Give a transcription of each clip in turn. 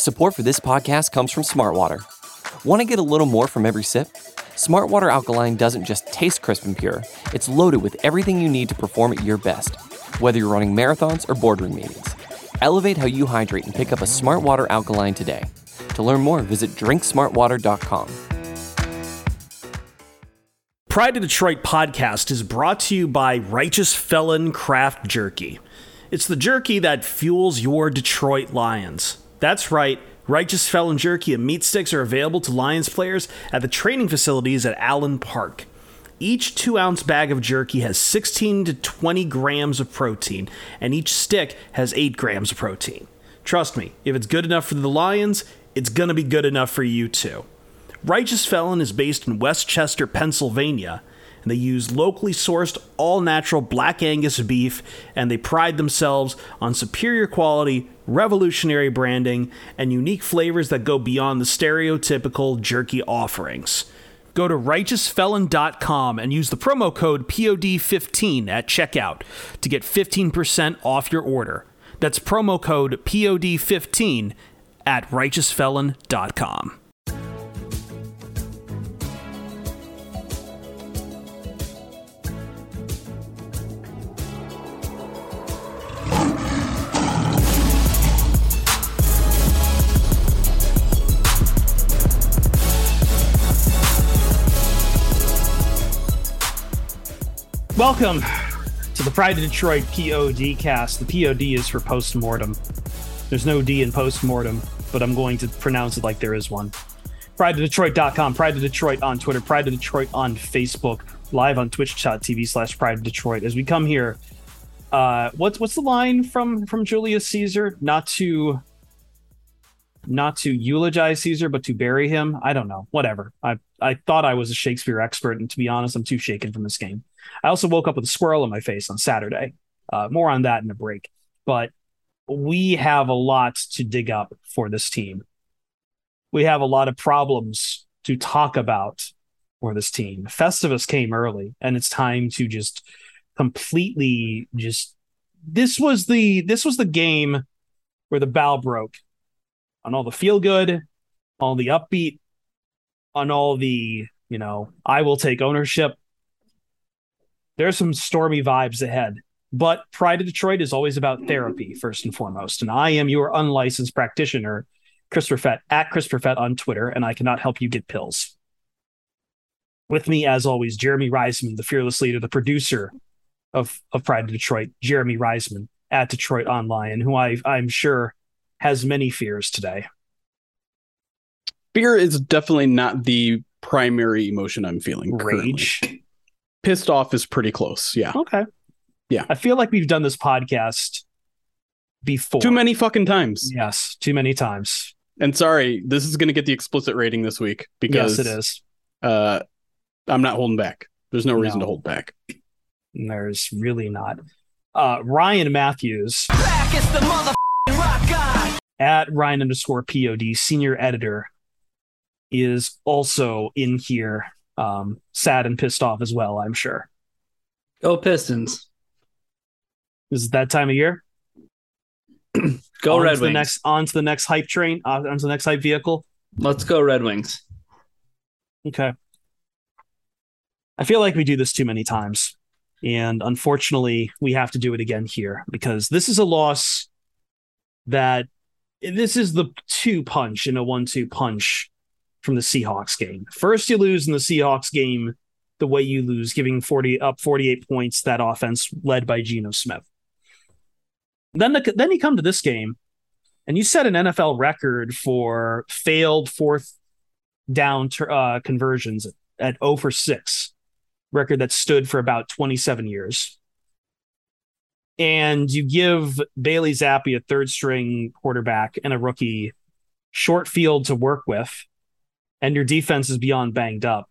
Support for this podcast comes from Smartwater. Want to get a little more from every sip? Smartwater Alkaline doesn't just taste crisp and pure, it's loaded with everything you need to perform at your best, whether you're running marathons or boardroom meetings. Elevate how you hydrate and pick up a Smartwater Alkaline today. To learn more, visit drinksmartwater.com. Pride to Detroit podcast is brought to you by Righteous Felon Craft Jerky. It's the jerky that fuels your Detroit Lions. That's right, Righteous Felon Jerky and meat sticks are available to Lions players at the training facilities at Allen Park. Each two ounce bag of jerky has 16 to 20 grams of protein, and each stick has 8 grams of protein. Trust me, if it's good enough for the Lions, it's gonna be good enough for you too. Righteous Felon is based in Westchester, Pennsylvania, and they use locally sourced, all natural black Angus beef, and they pride themselves on superior quality, revolutionary branding, and unique flavors that go beyond the stereotypical jerky offerings. Go to righteousfelon.com and use the promo code POD15 at checkout to get 15% off your order. That's promo code POD15 at righteousfelon.com. Welcome to the Pride of Detroit POD cast. The POD is for postmortem. There's no D in postmortem, but I'm going to pronounce it like there is one. PrideOfDetroit.com, Pride of Detroit on Twitter, Pride of Detroit on Facebook, live on twitch.tv slash Pride of Detroit. As we come here, uh, what's what's the line from from Julius Caesar? Not to not to eulogize Caesar, but to bury him. I don't know. Whatever. I I thought I was a Shakespeare expert, and to be honest, I'm too shaken from this game. I also woke up with a squirrel in my face on Saturday. Uh, more on that in a break. But we have a lot to dig up for this team. We have a lot of problems to talk about for this team. Festivus came early, and it's time to just completely just. This was the this was the game where the bow broke on all the feel good, all the upbeat, on all the you know I will take ownership there's some stormy vibes ahead. But Pride of Detroit is always about therapy, first and foremost. And I am your unlicensed practitioner, Christopher Fett, at Christopher Fett on Twitter, and I cannot help you get pills. With me, as always, Jeremy Reisman, the fearless leader, the producer of, of Pride of Detroit, Jeremy Reisman at DetroitOnLion, who I, I'm sure has many fears today. Fear is definitely not the primary emotion I'm feeling. Rage. Currently pissed off is pretty close. Yeah. Okay. Yeah. I feel like we've done this podcast before. Too many fucking times. Yes, too many times. And sorry, this is going to get the explicit rating this week because yes, it is. Uh, I'm not holding back. There's no reason No. to hold back. There's really not. Uh, Ryan Matthews at Ryan underscore pod senior editor is also in here, um, sad and pissed off as well. I'm sure. Go Pistons. Is it that time of year? Go on Red the Wings. next on to the next hype train. Uh, on to the next hype vehicle. Let's go Red Wings. Okay. I feel like we do this too many times. And unfortunately, we have to do it again here because this is a loss that this is the two punch in a one two punch from the Seahawks game. First, you lose in the Seahawks game the way you lose, giving 40 up 48 points, that offense led by Geno Smith. Then, the, then you come to this game and you set an NFL record for failed fourth down tur- uh, conversions at 0 for 6, record that stood for about 27 years. And you give Bailey Zappe, a third string quarterback and a rookie, short field to work with, and your defense is beyond banged up.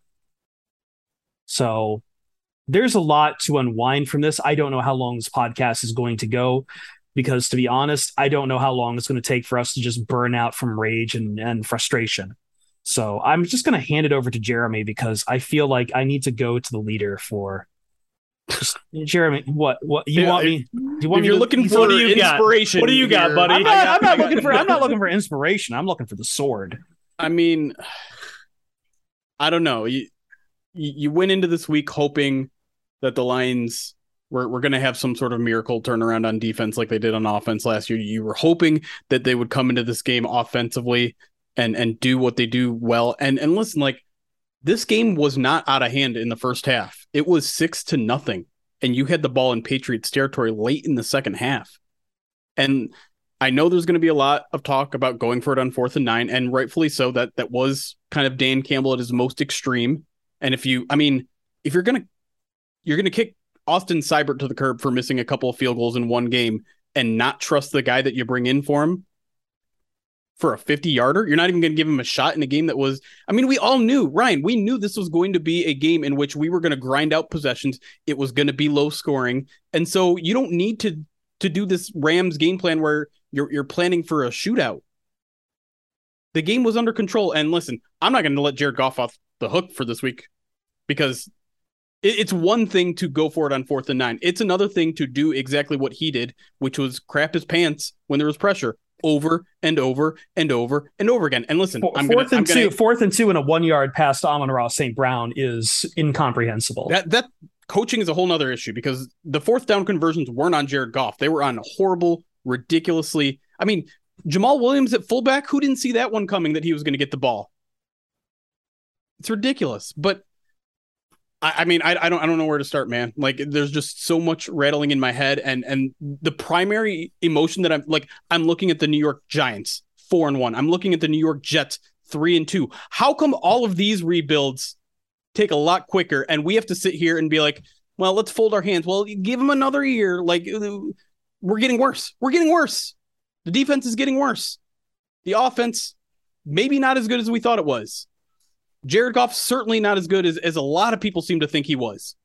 So there's a lot to unwind from this. I don't know how long this podcast is going to go because, to be honest, I don't know how long it's going to take for us to just burn out from rage and, and frustration. So I'm just going to hand it over to Jeremy because I feel like I need to go to the leader for Jeremy, what what you Yeah, want me? Do you want if me you're to- looking for what do you got? inspiration, What do you got, buddy? I'm not, got- I'm not looking for I'm not looking for inspiration. I'm looking for the sword. I mean, I don't know. You you went into this week hoping that the Lions were, were going to have some sort of miracle turnaround on defense like they did on offense last year. You were hoping that they would come into this game offensively and and do what they do well. And and listen, like this game was not out of hand in the first half. It was six to nothing, and you had the ball in Patriots territory late in the second half. And I know there's going to be a lot of talk about going for it on fourth and nine, and rightfully so. That that was kind of Dan Campbell at his most extreme. And if you, I mean, if you're gonna you're gonna kick Austin Seibert to the curb for missing a couple of field goals in one game and not trust the guy that you bring in for him for a 50 yarder, you're not even going to give him a shot in a game that was. I mean, we all knew Ryan. We knew this was going to be a game in which we were going to grind out possessions. It was going to be low scoring, and so you don't need to to do this Rams game plan where you're you're planning for a shootout. The game was under control. And listen, I'm not going to let Jared Goff off the hook for this week because it, it's one thing to go for it on fourth and nine. It's another thing to do exactly what he did, which was crap his pants when there was pressure over and over and over and over again. And listen, Four- I'm fourth gonna, and I'm gonna, two, fourth and two, and a one yard pass to Amon-Ra St. Brown is incomprehensible. That that coaching is a whole nother issue because the fourth down conversions weren't on Jared Goff. They were on horrible, ridiculously. I mean, Jamaal Williams at fullback, who didn't see that one coming that he was going to get the ball? It's ridiculous. But I, I mean, I, I don't I don't know where to start, man. Like there's just so much rattling in my head and and the primary emotion that I'm like I'm looking at the New York Giants, four and one. I'm looking at the New York Jets, three and two. How come all of these rebuilds take a lot quicker and we have to sit here and be like well let's fold our hands well give them another year like we're getting worse. We're getting worse. The defense is getting worse. The offense maybe not as good as we thought it was. Jared goff certainly not as good as, as a lot of people seem to think he was.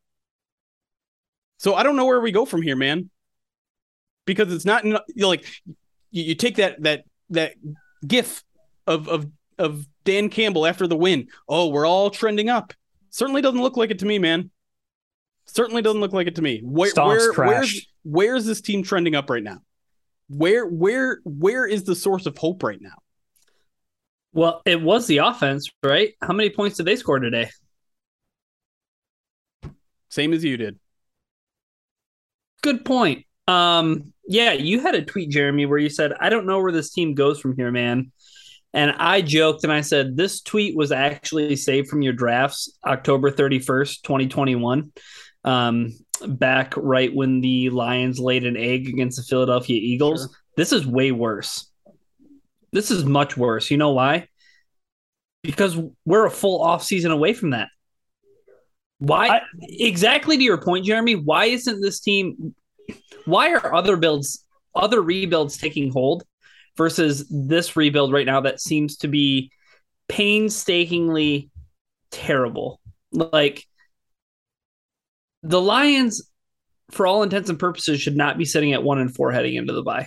So i don't know where we go from here man. Because it's not you like you, you take that that that gif of of of dan campbell after the win. Oh we're all trending up. Certainly doesn't look like it to me, man. Certainly doesn't look like it to me. Where, Stonks where trash. where's where's this team trending up right now? Where where where is the source of hope right now? Well, it was the offense, right? How many points did they score today? Same as you did. Good point. Um, yeah, you had a tweet, Jeremy, where you said, I don't know where this team goes from here, man. And I joked and I said, this tweet was actually saved from your drafts October 31st, 2021. Um, back right when the Lions laid an egg against the Philadelphia Eagles. Sure. This is way worse. This is much worse. You know why? Because we're a full off season away from that. Why I- exactly to your point, Jeremy? Why isn't this team why are other builds other rebuilds taking hold versus this rebuild right now that seems to be painstakingly terrible like the lions for all intents and purposes should not be sitting at one and four heading into the bye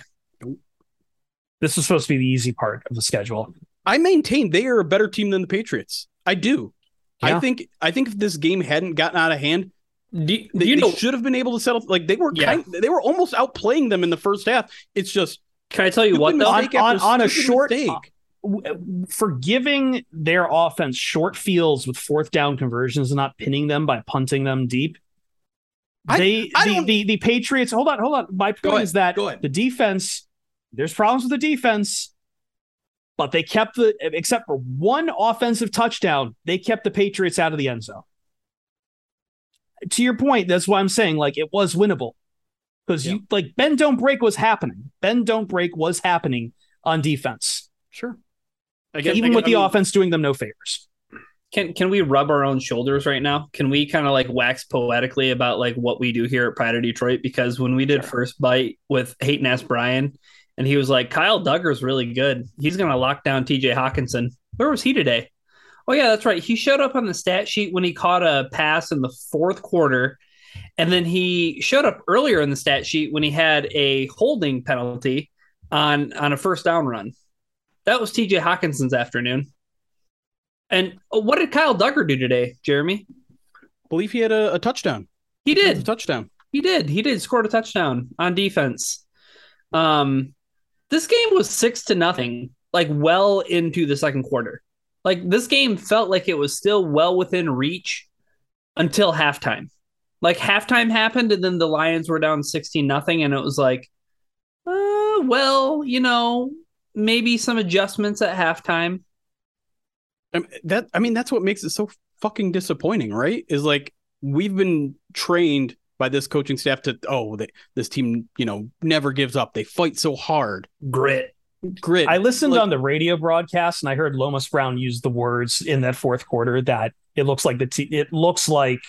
This was supposed to be the easy part of the schedule. I maintain they are a better team than the Patriots. I do. I think I think if this game hadn't gotten out of hand, do, do they, you they should have been able to settle. Like they were Yeah. kind, they were almost outplaying them in the first half. It's just can i tell you what stupid though mistake On- on- on a short- mistake. Uh, w- Forgiving their offense short fields with fourth down conversions and not pinning them by punting them deep. They I the, the the Patriots. Hold on, hold on. My point ahead, is that the defense. There's problems with the defense, but they kept the except for one offensive touchdown. They kept the Patriots out of the end zone. To your point, that's why I'm saying like it was winnable because you like Ben don't break was happening. Ben don't break was happening on defense, Sure. Guess, even I with the I mean, offense doing them no favors. Can can we rub our own shoulders right now? Can we kind of like wax poetically about like what we do here at Pride of Detroit? Because when we did first bite with Hate and Ask Brian, and he was like, Kyle Dugger's really good. He's gonna lock down TJ Hockenson. Where was he today? Oh yeah, that's right. He showed up on the stat sheet when he caught a pass in the fourth quarter, and then he showed up earlier in the stat sheet when he had a holding penalty on on a first down run. That was TJ Hockenson's afternoon. And uh, what did Kyle Dugger do today, Jeremy? believe he had a, a touchdown. He did. touchdown. He did. He did scored a touchdown on defense. Um, this game was six to nothing, like well into the second quarter. Like this game felt like it was still well within reach until halftime. Like halftime happened, and then the Lions were down sixteen nothing, and it was like, uh, well, you know, maybe some adjustments at halftime. Um, that I mean, that's what makes it so fucking disappointing, right? Is like we've been trained by this coaching staff to oh, they, this team, you know, never gives up. They fight so hard. Grit. Grit. I listened Like- on the radio broadcast and I heard Lomas Brown use the words in that fourth quarter that it looks like the te- it looks like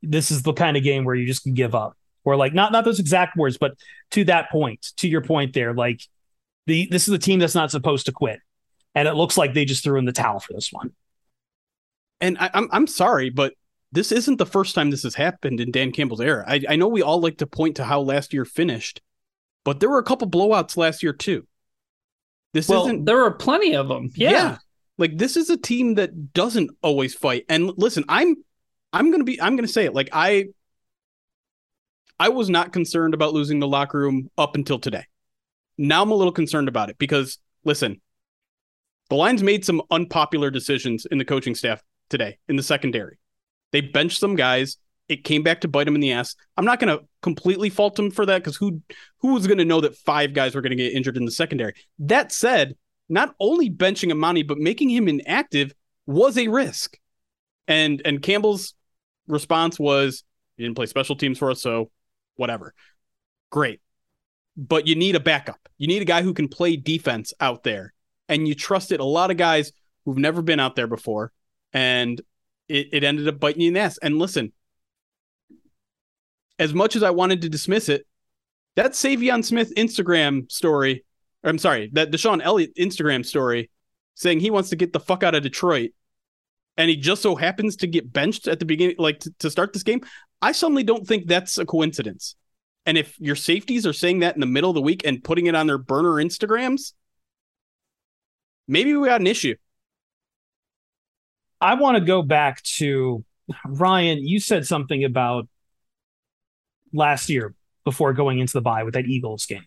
this is the kind of game where you just can give up. Or like not not those exact words, but to that point, to your point there, like the this is a team that's not supposed to quit. And it looks like they just threw in the towel for this one. and I, I'm I'm sorry, but this isn't the first time this has happened in Dan Campbell's era. I, I know we all like to point to how last year finished, but there were a couple blowouts last year too. This Well, isn't there were plenty of them. Yeah. Like this is a team that doesn't always fight. And listen, I'm I'm gonna be I'm gonna say it. Like I I was not concerned about losing the locker room up until today. Now I'm a little concerned about it because listen, the Lions made some unpopular decisions in the coaching staff today in the secondary. They benched some guys. It came back to bite them in the ass. I'm not going to completely fault them for that because who who was going to know that five guys were going to get injured in the secondary? That said, not only benching Amani but making him inactive was a risk. And and Campbell's response was, "You didn't play special teams for us, so whatever." Great, but you need a backup. You need a guy who can play defense out there, and you trusted a lot of guys who've never been out there before, and it, it ended up biting you in the ass. And listen, as much as I wanted to dismiss it, that Saivion Smith Instagram story, or I'm sorry, that DeShon Elliott Instagram story saying he wants to get the fuck out of Detroit and he just so happens to get benched at the beginning, like to, to start this game, I suddenly don't think that's a coincidence. And if your safeties are saying that in the middle of the week and putting it on their burner Instagrams, maybe we got an issue. I want to go back to Ryan. You said something about last year before going into the bye with that Eagles game.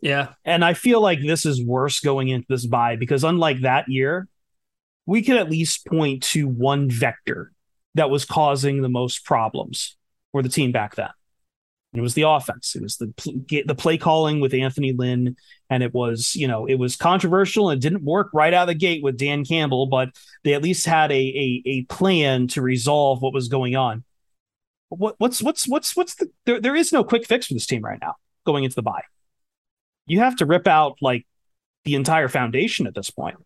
Yeah. And I feel like this is worse going into this bye because unlike that year, we could at least point to one vector that was causing the most problems for the team back then. It was the offense. It was the pl- the play calling with Anthony Lynn, and it was you know it was controversial and it didn't work right out of the gate with Dan Campbell, but they at least had a a, a plan to resolve what was going on. What what's what's what's what's the there, there is no quick fix for this team right now going into the bye. You have to rip out like the entire foundation at this point.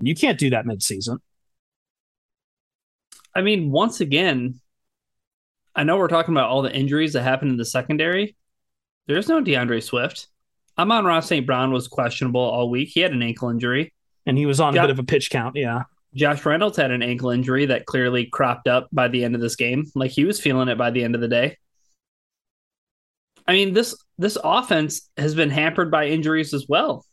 You can't do that midseason. I mean, once again, I know we're talking about all the injuries that happened in the secondary. There's no DeAndre Swift. Amon-Ra St. Brown was questionable all week. He had an ankle injury. And he was on a bit of a pitch count. Yeah. Josh Reynolds had an ankle injury that clearly cropped up by the end of this game. Like he was feeling it by the end of the day. I mean, this this offense has been hampered by injuries as well.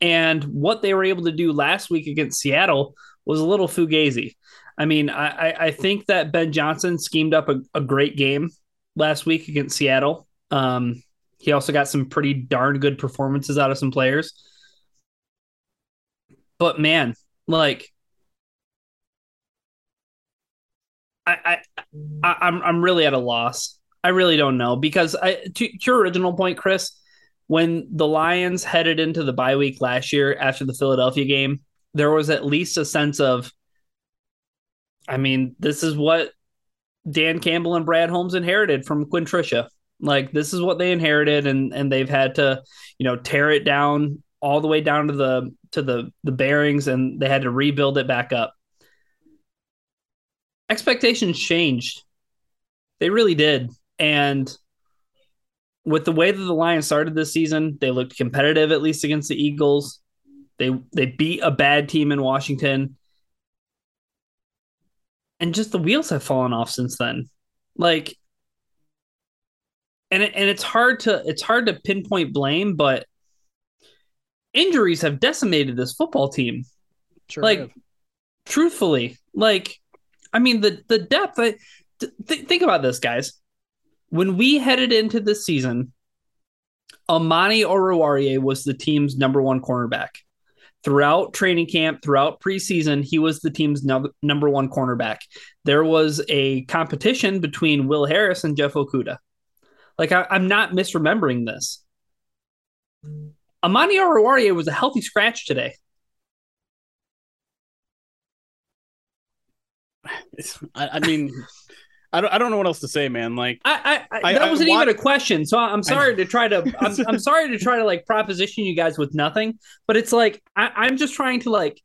And what they were able to do last week against Seattle was a little fugazi. I mean, I, I, think that Ben Johnson schemed up a, a great game last week against Seattle. Um, he also got some pretty darn good performances out of some players. But man, like I, I, I I'm I'm really at a loss. I really don't know because I to, to your original point, Chris, when the Lions headed into the bye week last year after the Philadelphia game, there was at least a sense of, I mean, this is what Dan Campbell and Brad Holmes inherited from Quinn. Like this is what they inherited, and and they've had to, you know, tear it down all the way down to the to the the bearings, and they had to rebuild it back up expectations changed. They really did. And with the way that the Lions started this season, they looked competitive at least against the Eagles. They they beat a bad team in Washington. And just the wheels have fallen off since then. Like and it, and it's hard to it's hard to pinpoint blame, but injuries have decimated this football team Sure like truthfully like i mean the the depth I, th- think about this, guys. When we headed into the season, Amani Oruwariye was the team's number one cornerback. Throughout training camp, throughout preseason, he was the team's no- number one cornerback. There was a competition between Will Harris and Jeff Okudah. Like, I- I'm not misremembering this. Amani Oruwariye was a healthy scratch today. I, I mean, I don't, I don't know what else to say, man. Like, I, I, I- that I wasn't want- even a question. So I'm sorry to try to, I'm, I'm sorry to try to like proposition you guys with nothing, but it's like, I, I'm just trying to like,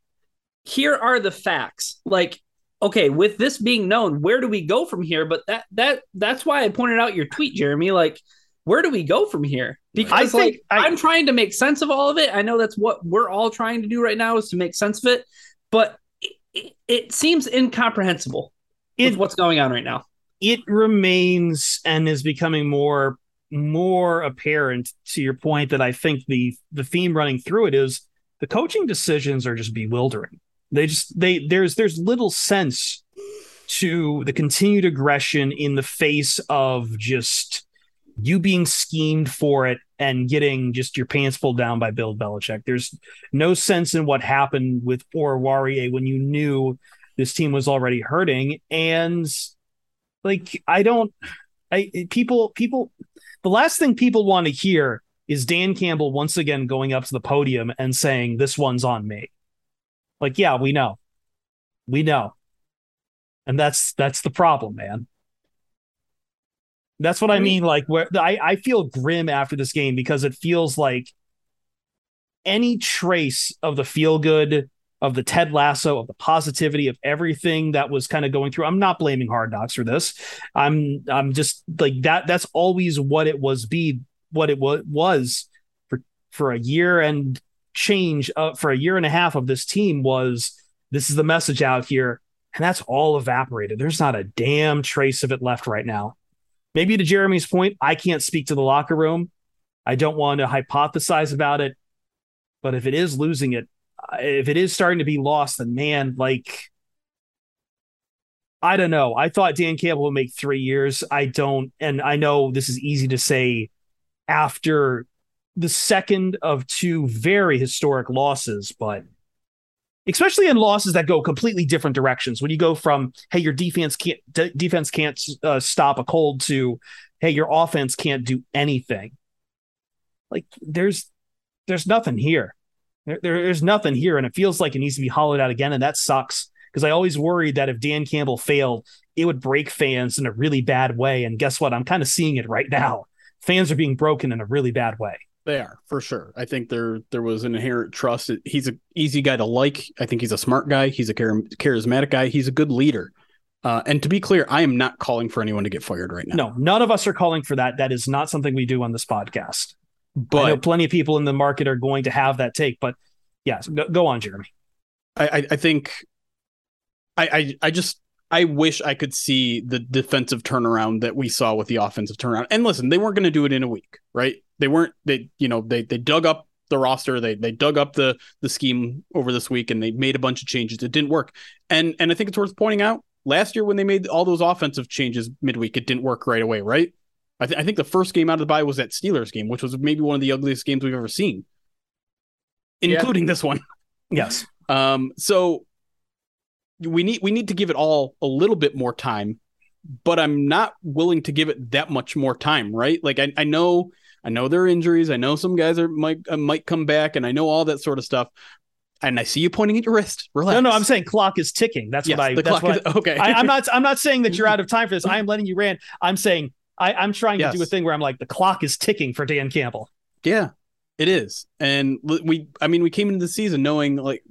here are the facts. Like, okay, with this being known, where do we go from here? But that, that, that's why I pointed out your tweet, Jeremy. Like, where do we go from here? Because I like I, I'm trying to make sense of all of it. I know that's what we're all trying to do right now is to make sense of it, but it, it, it seems incomprehensible It- what's going on right now. It remains and is becoming more more apparent to your point that I think the the theme running through it is the coaching decisions are just bewildering. They just they there's there's little sense to the continued aggression in the face of just you being schemed for it and getting just your pants pulled down by Bill Belichick. There's no sense in what happened with Oruwariye when you knew this team was already hurting and like I don't I people people the last thing people want to hear is Dan Campbell once again going up to the podium and saying this one's on me. Like yeah, we know. We know. And that's that's the problem, man. That's what I mean like where I I feel grim after this game because it feels like any trace of the feel good of the Ted Lasso, of the positivity of everything that was kind of going through. I'm not blaming Hard Knocks for this. I'm I'm just like that. That's always what it was. Be what it was for for a year and change uh, for a year and a half of this team was this is the message out here, and that's all evaporated. There's not a damn trace of it left right now. Maybe to Jeremy's point, I can't speak to the locker room. I don't want to hypothesize about it, but if it is losing it, if it is starting to be lost, then man, like I don't know. I thought Dan Campbell would make three years. I don't, and I know this is easy to say after the second of two very historic losses, but especially in losses that go completely different directions. When you go from hey, your defense can't de- defense can't uh, stop a cold to hey, your offense can't do anything. Like there's there's nothing here. There, there's nothing here, and it feels like it needs to be hollowed out again, and that sucks because I always worried that if Dan Campbell failed, it would break fans in a really bad way. And guess what? I'm kind of seeing it right now. Fans are being broken in a really bad way. They are for sure. I think there there was an inherent trust. He's an easy guy to like. I think he's a smart guy. He's a charismatic guy. He's a good leader. Uh, and to be clear, I am not calling for anyone to get fired right now. No, none of us are calling for that. That is not something we do on this podcast. But plenty of people in the market are going to have that take. But yes, go, go on, Jeremy. I, I, I think I, I I just I wish I could see the defensive turnaround that we saw with the offensive turnaround. And listen, they weren't going to do it in a week, right? They weren't. They you know they they dug up the roster. They they dug up the the scheme over this week and they made a bunch of changes. It didn't work. And and I think it's worth pointing out last year when they made all those offensive changes midweek, it didn't work right away, right? I, th- I think the first game out of the bye was that Steelers game, which was maybe one of the ugliest games we've ever seen, Yeah. including this one. Yes. Um, so we need we need to give it all a little bit more time, but I'm not willing to give it that much more time, right? Like I, I know I know there are injuries, I know some guys are might uh, might come back, and I know all that sort of stuff. And I see you pointing at your wrist. Relax. No, no, I'm saying clock is ticking. That's yes, what I. the that's clock what is okay. I, I'm not. I'm not saying that you're out of time for this. I am letting you rant. I'm saying I, I'm trying Yes. to do a thing where I'm like the clock is ticking for Dan Campbell. Yeah, it is. And we, I mean, we came into the season knowing like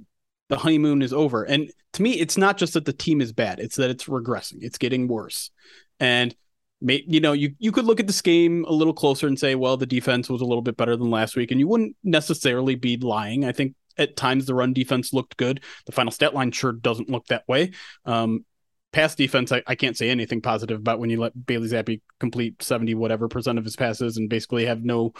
the honeymoon is over. And to me, it's not just that the team is bad; it's that it's regressing. It's getting worse. And may, you know, you you could look at this game a little closer and say, well, the defense was a little bit better than last week, and you wouldn't necessarily be lying. I think at times the run defense looked good. The final stat line sure doesn't look that way. Um, pass defense, I, I can't say anything positive about when you let Bailey Zappe complete 70 whatever percent of his passes and basically have no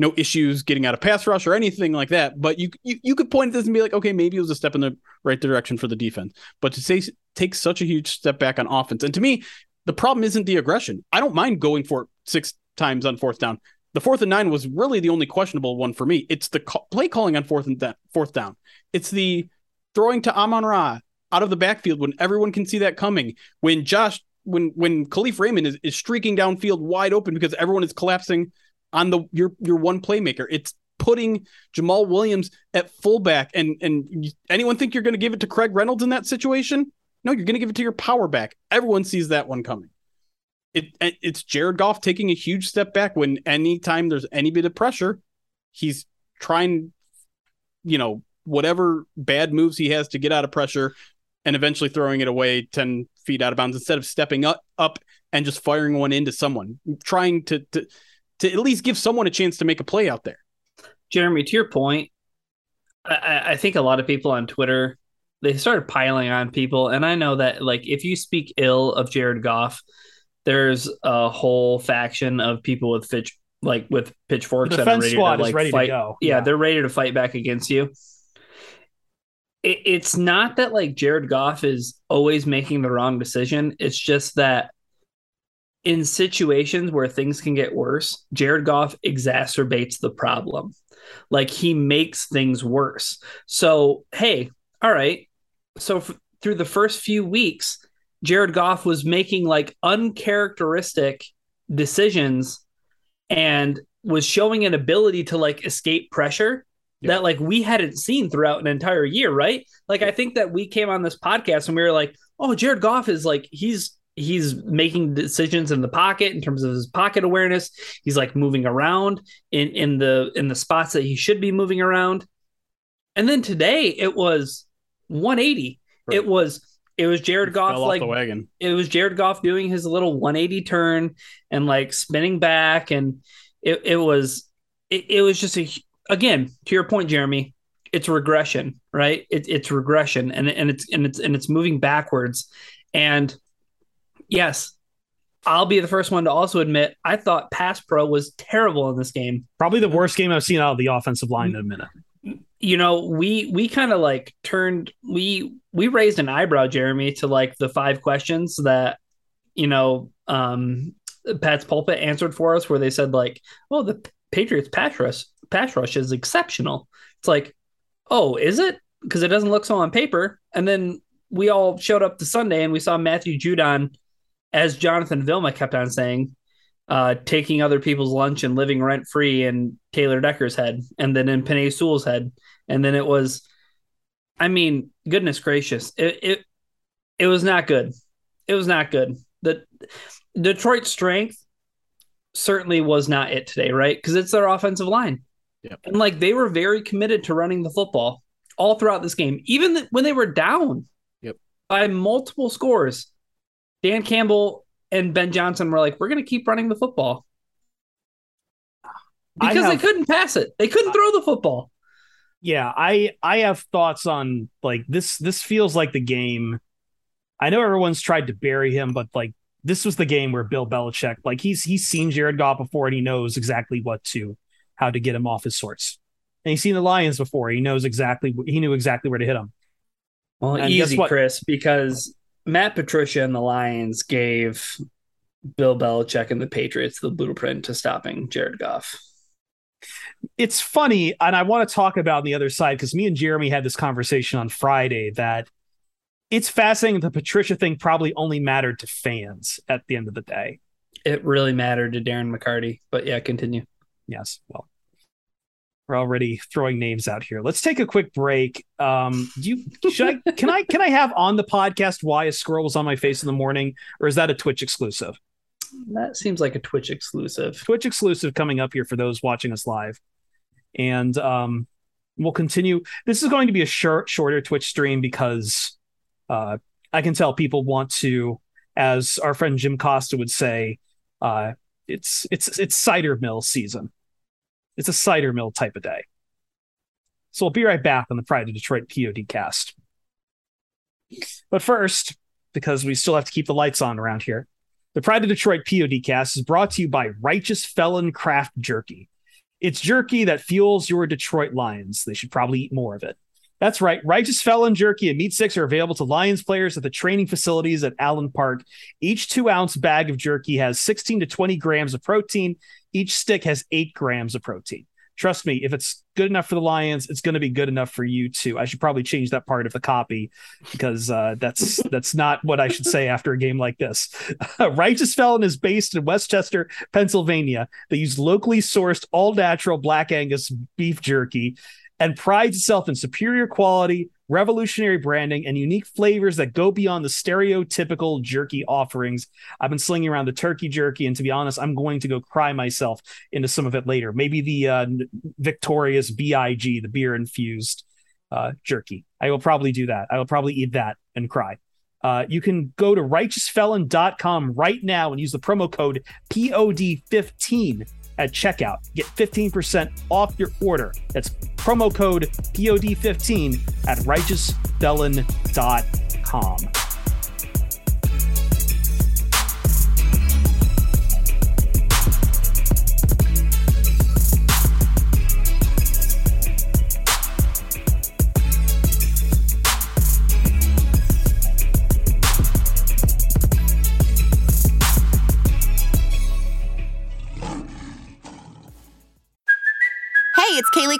no issues getting out of pass rush or anything like that. But you you, you could point at this and be like, okay, maybe it was a step in the right direction for the defense. But to say take such a huge step back on offense, and to me, the problem isn't the aggression. I don't mind going for it six times on fourth down. The fourth and nine was really the only questionable one for me. It's the ca- play calling on fourth and da- fourth down. It's the throwing to Amon Ra out of the backfield when everyone can see that coming. When Josh, when when Kalif Raymond is, is streaking downfield wide open because everyone is collapsing on the your your one playmaker. It's putting Jamaal Williams at fullback. And and anyone think you're going to give it to Craig Reynolds in that situation? No, you're going to give it to your power back. Everyone sees that one coming. It it's Jared Goff taking a huge step back when anytime there's any bit of pressure, he's trying, you know, whatever bad moves he has to get out of pressure and eventually throwing it away 10 feet out of bounds instead of stepping up up and just firing one into someone, trying to to to at least give someone a chance to make a play out there. Jeremy, to your point, I, I think a lot of people on Twitter they started piling on people, and I know that like if you speak ill of Jared Goff, there's a whole faction of people with pitch like with pitchforks the that are ready squad to like is ready fight. to go. Yeah, they're ready to fight back against you. It, it's not that like Jared Goff is always making the wrong decision. It's just that in situations where things can get worse, Jared Goff exacerbates the problem. Like he makes things worse. So, hey, all right. So f- through the first few weeks, Jared Goff was making like uncharacteristic decisions and was showing an ability to like escape pressure That like we hadn't seen throughout an entire year, right? Like I think that we came on this podcast and we were like, "Oh, Jared Goff is like he's he's making decisions in the pocket in terms of his pocket awareness. He's like moving around in in the in the spots that he should be moving around." And then today it was 180. Right. It was it was Jared Goff like the wagon. it was Jared Goff doing his little 180 turn and like spinning back and it, it was it, it was just a again to your point Jeremy it's regression right? It, it's regression and and it's and it's and it's moving backwards. And yes I'll be the first one to also admit I thought pass pro was terrible in this game. Probably the worst game I've seen out of the offensive line in a minute. you know we we kind of like turned we we raised an eyebrow jeremy to like the five questions that you know um pat's pulpit answered for us where they said like oh the patriots pass rush pass rush is exceptional it's like oh is it because it doesn't look so on paper and then we all showed up to sunday and we saw matthew judon as jonathan vilma kept on saying uh, taking other people's lunch and living rent free in Taylor Decker's head, and then in Penei Sewell's head, and then it was, I mean, goodness gracious, it it it was not good. It was not good. The Detroit strength certainly was not it today, right? Because it's their offensive line, Yep. and like they were very committed to running the football all throughout this game, even th- when they were down, Yep. by multiple scores. Dan Campbell and Ben Johnson were like, "We're going to keep running the football." Because have- they couldn't pass it. They couldn't throw the football. Yeah, I I have thoughts on like this. This feels like the game. I know everyone's tried to bury him, but like this was the game where Bill Belichick, like he's he's seen Jared Goff before and he knows exactly what to how to get him off his sorts. And he's seen the Lions before. He knows exactly he knew exactly where to hit him. Well, And easy? Chris, because Matt Patricia and the Lions gave Bill Belichick and the Patriots the blueprint to stopping Jared Goff. it's funny, and I want to talk about the other side because me and Jeremy had this conversation on Friday that it's fascinating. The Patricia thing probably only mattered to fans at the end of the day. It really mattered to Darren McCarty. But yeah, continue. Yes, well, we're already throwing names out here. Let's take a quick break. Um, do you should I can I can I have on the podcast why a squirrel was on my face in the morning, or is that a Twitch exclusive? That seems like a Twitch exclusive. Twitch exclusive coming up here for those watching us live. And um, we'll continue. This is going to be a short, shorter Twitch stream because uh, I can tell people want to, as our friend Jim Costa would say, uh, it's it's it's cider mill season. It's a cider mill type of day. So we'll be right back on the Pride of Detroit POD cast. But first, because we still have to keep the lights on around here, the Pride of Detroit POD cast is brought to you by Righteous Felon Craft Jerky. It's jerky that fuels your Detroit Lions. They should probably eat more of it. That's right. Righteous Felon Jerky and Meat Sticks are available to Lions players at the training facilities at Allen Park. Each two ounce bag of jerky has 16 to 20 grams of protein. Each stick has eight grams of protein. Trust me, if it's good enough for the Lions, it's going to be good enough for you too. I should probably change that part of the copy because uh, that's that's not what I should say after a game like this. Righteous Felon is based in Westchester, Pennsylvania. They use locally sourced, all natural Black Angus beef jerky and prides itself in superior quality, revolutionary branding, and unique flavors that go beyond the stereotypical jerky offerings. I've been slinging around the turkey jerky, and to be honest, I'm going to go cry myself into some of it later. Maybe the uh, Victorious BIG, the beer infused uh, jerky. I will probably do that. I will probably eat that and cry. Uh, you can go to righteousfelon.com right now and use the promo code POD15 at checkout. Get 15% off your order. That's promo code POD15 at righteousfelon.com.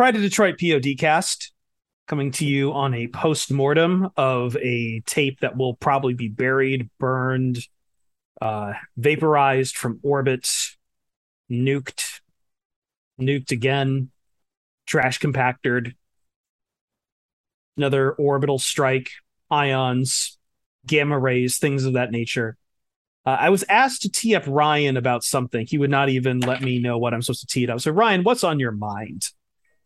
Pride of Detroit PODcast coming to you on a post mortem of a tape that will probably be buried, burned, uh, vaporized from orbit, nuked, nuked again, trash compactored, another orbital strike, ions, gamma rays, things of that nature. Uh, I was asked to tee up Ryan about something. He would not even let me know what I'm supposed to tee it up. So, Ryan, what's on your mind?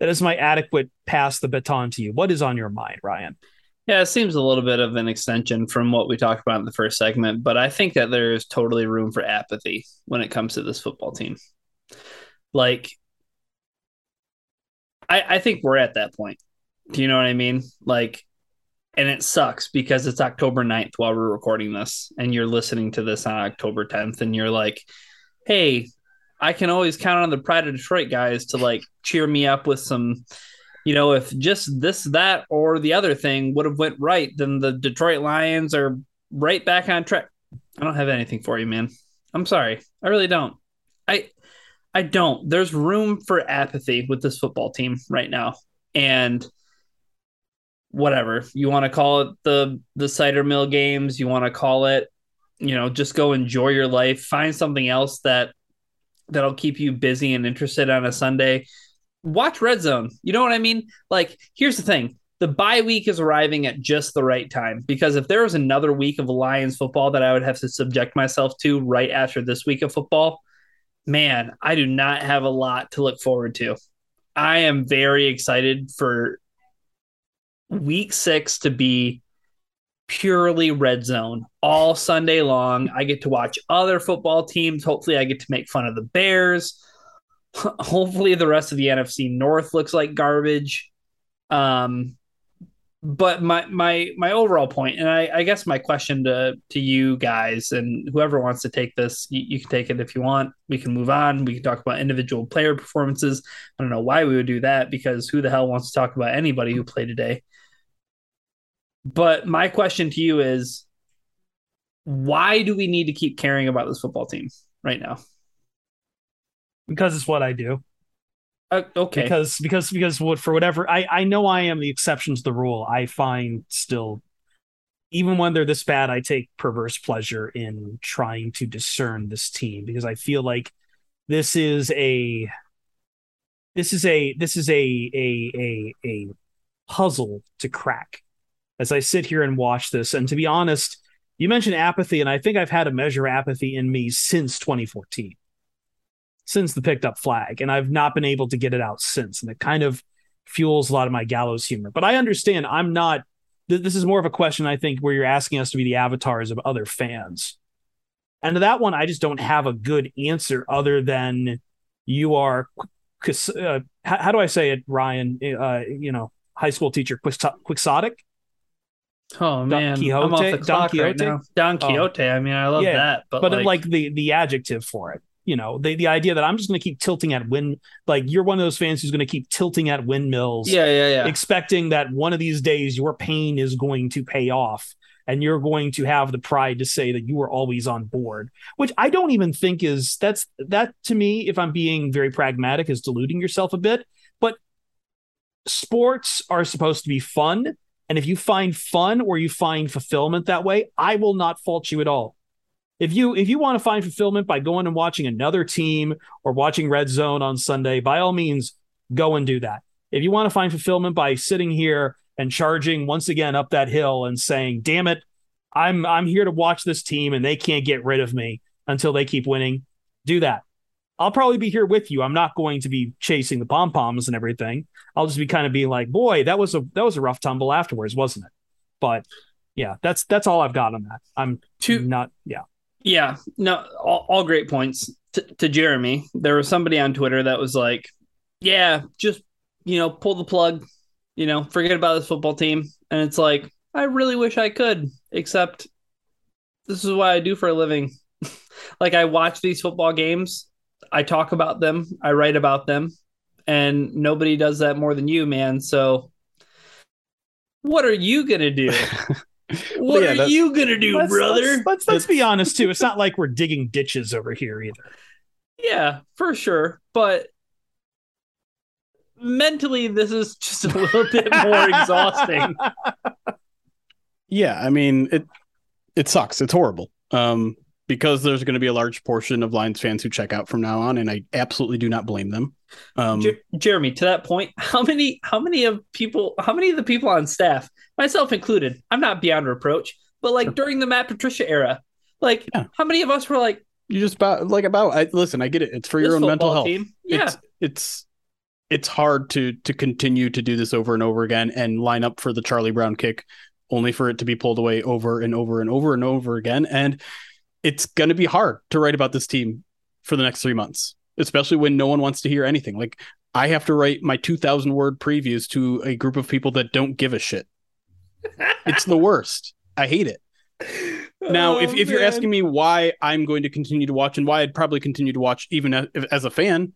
That is my adequate pass the baton to you. What is on your mind, Ryan? Yeah, it seems a little bit of an extension from what we talked about in the first segment, but I think that there is totally room for apathy when it comes to this football team. Like, I, I think we're at that point. Do you know what I mean? Like, and it sucks because it's October 9th while we're recording this, and you're listening to this on October 10th, and you're like, hey, I can always count on the Pride of Detroit guys to like cheer me up with some, you know, if just this, that, or the other thing would have went right, then the Detroit Lions are right back on track. I don't have anything for you, man. I'm sorry. I really don't. I I don't. There's room for apathy with this football team right now. And whatever. You want to call it the the cider mill games, you want to call it, you know, just go enjoy your life, find something else that that'll keep you busy and interested on a Sunday. Watch Red Zone. You know what I mean? Like, here's the thing the bye week is arriving at just the right time because if there was another week of Lions football that I would have to subject myself to right after this week of football, man, I do not have a lot to look forward to. I am very excited for week six to be purely red zone all Sunday long. I get to watch other football teams. Hopefully, I get to make fun of the Bears. Hopefully, the rest of the NFC North looks like garbage. Um, but my my my overall point, and I, I guess my question to to you guys and whoever wants to take this, you, you can take it if you want. We can move on. We can talk about individual player performances. I don't know why we would do that because who the hell wants to talk about anybody who played today? But my question to you is why do we need to keep caring about this football team right now? Because it's what I do. Uh, okay. Because because because what for whatever I I know I am the exception to the rule. I find still even when they're this bad, I take perverse pleasure in trying to discern this team because I feel like this is a this is a this is a a a a puzzle to crack as I sit here and watch this. And to be honest, you mentioned apathy, and I think I've had a measure of apathy in me since 2014, since the picked up flag, and I've not been able to get it out since. And it kind of fuels a lot of my gallows humor. But I understand I'm not th- this is more of a question I think where you're asking us to be the avatars of other fans. And to that one, I just don't have a good answer other than you are. Uh, how, how, do I say it, Ryan? Uh, you know, high school teacher, quixotic. Oh man, Quixote, I'm off the clock Don Quixote. Right now. Don oh. Quixote. Oh. I mean, I love yeah, that, but, but like... like the the adjective for it you know the, the idea that i'm just going to keep tilting at wind like you're one of those fans who's going to keep tilting at windmills yeah yeah yeah expecting that one of these days your pain is going to pay off and you're going to have the pride to say that you were always on board which i don't even think is that's that to me if i'm being very pragmatic is deluding yourself a bit but sports are supposed to be fun and if you find fun or you find fulfillment that way i will not fault you at all. If you if you want to find fulfillment by going and watching another team or watching red zone on sunday by all means go and do that. If you want to find fulfillment by sitting here and charging once again up that hill and saying damn it i'm i'm here to watch this team and they can't get rid of me until they keep winning do that i'll probably be here with you i'm not going to be chasing the pom poms and everything i'll just be kind of being like boy that was a that was a rough tumble afterwards wasn't it but yeah that's that's all i've got on that i'm too not yeah yeah, no, all, all great points. T- to Jeremy, there was somebody on Twitter that was like, "Yeah, just you know, pull the plug, you know, forget about this football team." And it's like, I really wish I could, except this is what I do for a living. like I watch these football games, I talk about them, I write about them, and nobody does that more than you, man. So what are you gonna do? What yeah, are you gonna do, let's, brother? Let's, let's, let's be honest too. It's not like we're digging ditches over here either. Yeah, for sure. But mentally, this is just a little bit more exhausting. Yeah, I mean it. It sucks. It's horrible. Um, because there's going to be a large portion of Lions fans who check out from now on, and I absolutely do not blame them. Um, Jer- Jeremy, to that point, how many, how many of people, how many of the people on staff, myself included, I'm not beyond reproach, but like sure. during the Matt Patricia era, like yeah. how many of us were like, you just about like about, I, listen, I get it. It's for your own mental health. Team? Yeah. It's, it's, it's hard to to continue to do this over and over again and line up for the Charlie Brown kick only for it to be pulled away over and over and over and over again. And it's going to be hard to write about this team for the next three months, especially when no one wants to hear anything. Like I have to write my 2000 word previews to a group of people that don't give a shit. it's the worst. I hate it. Now, oh, if, if you're asking me why I'm going to continue to watch and why I'd probably continue to watch even as, as a fan,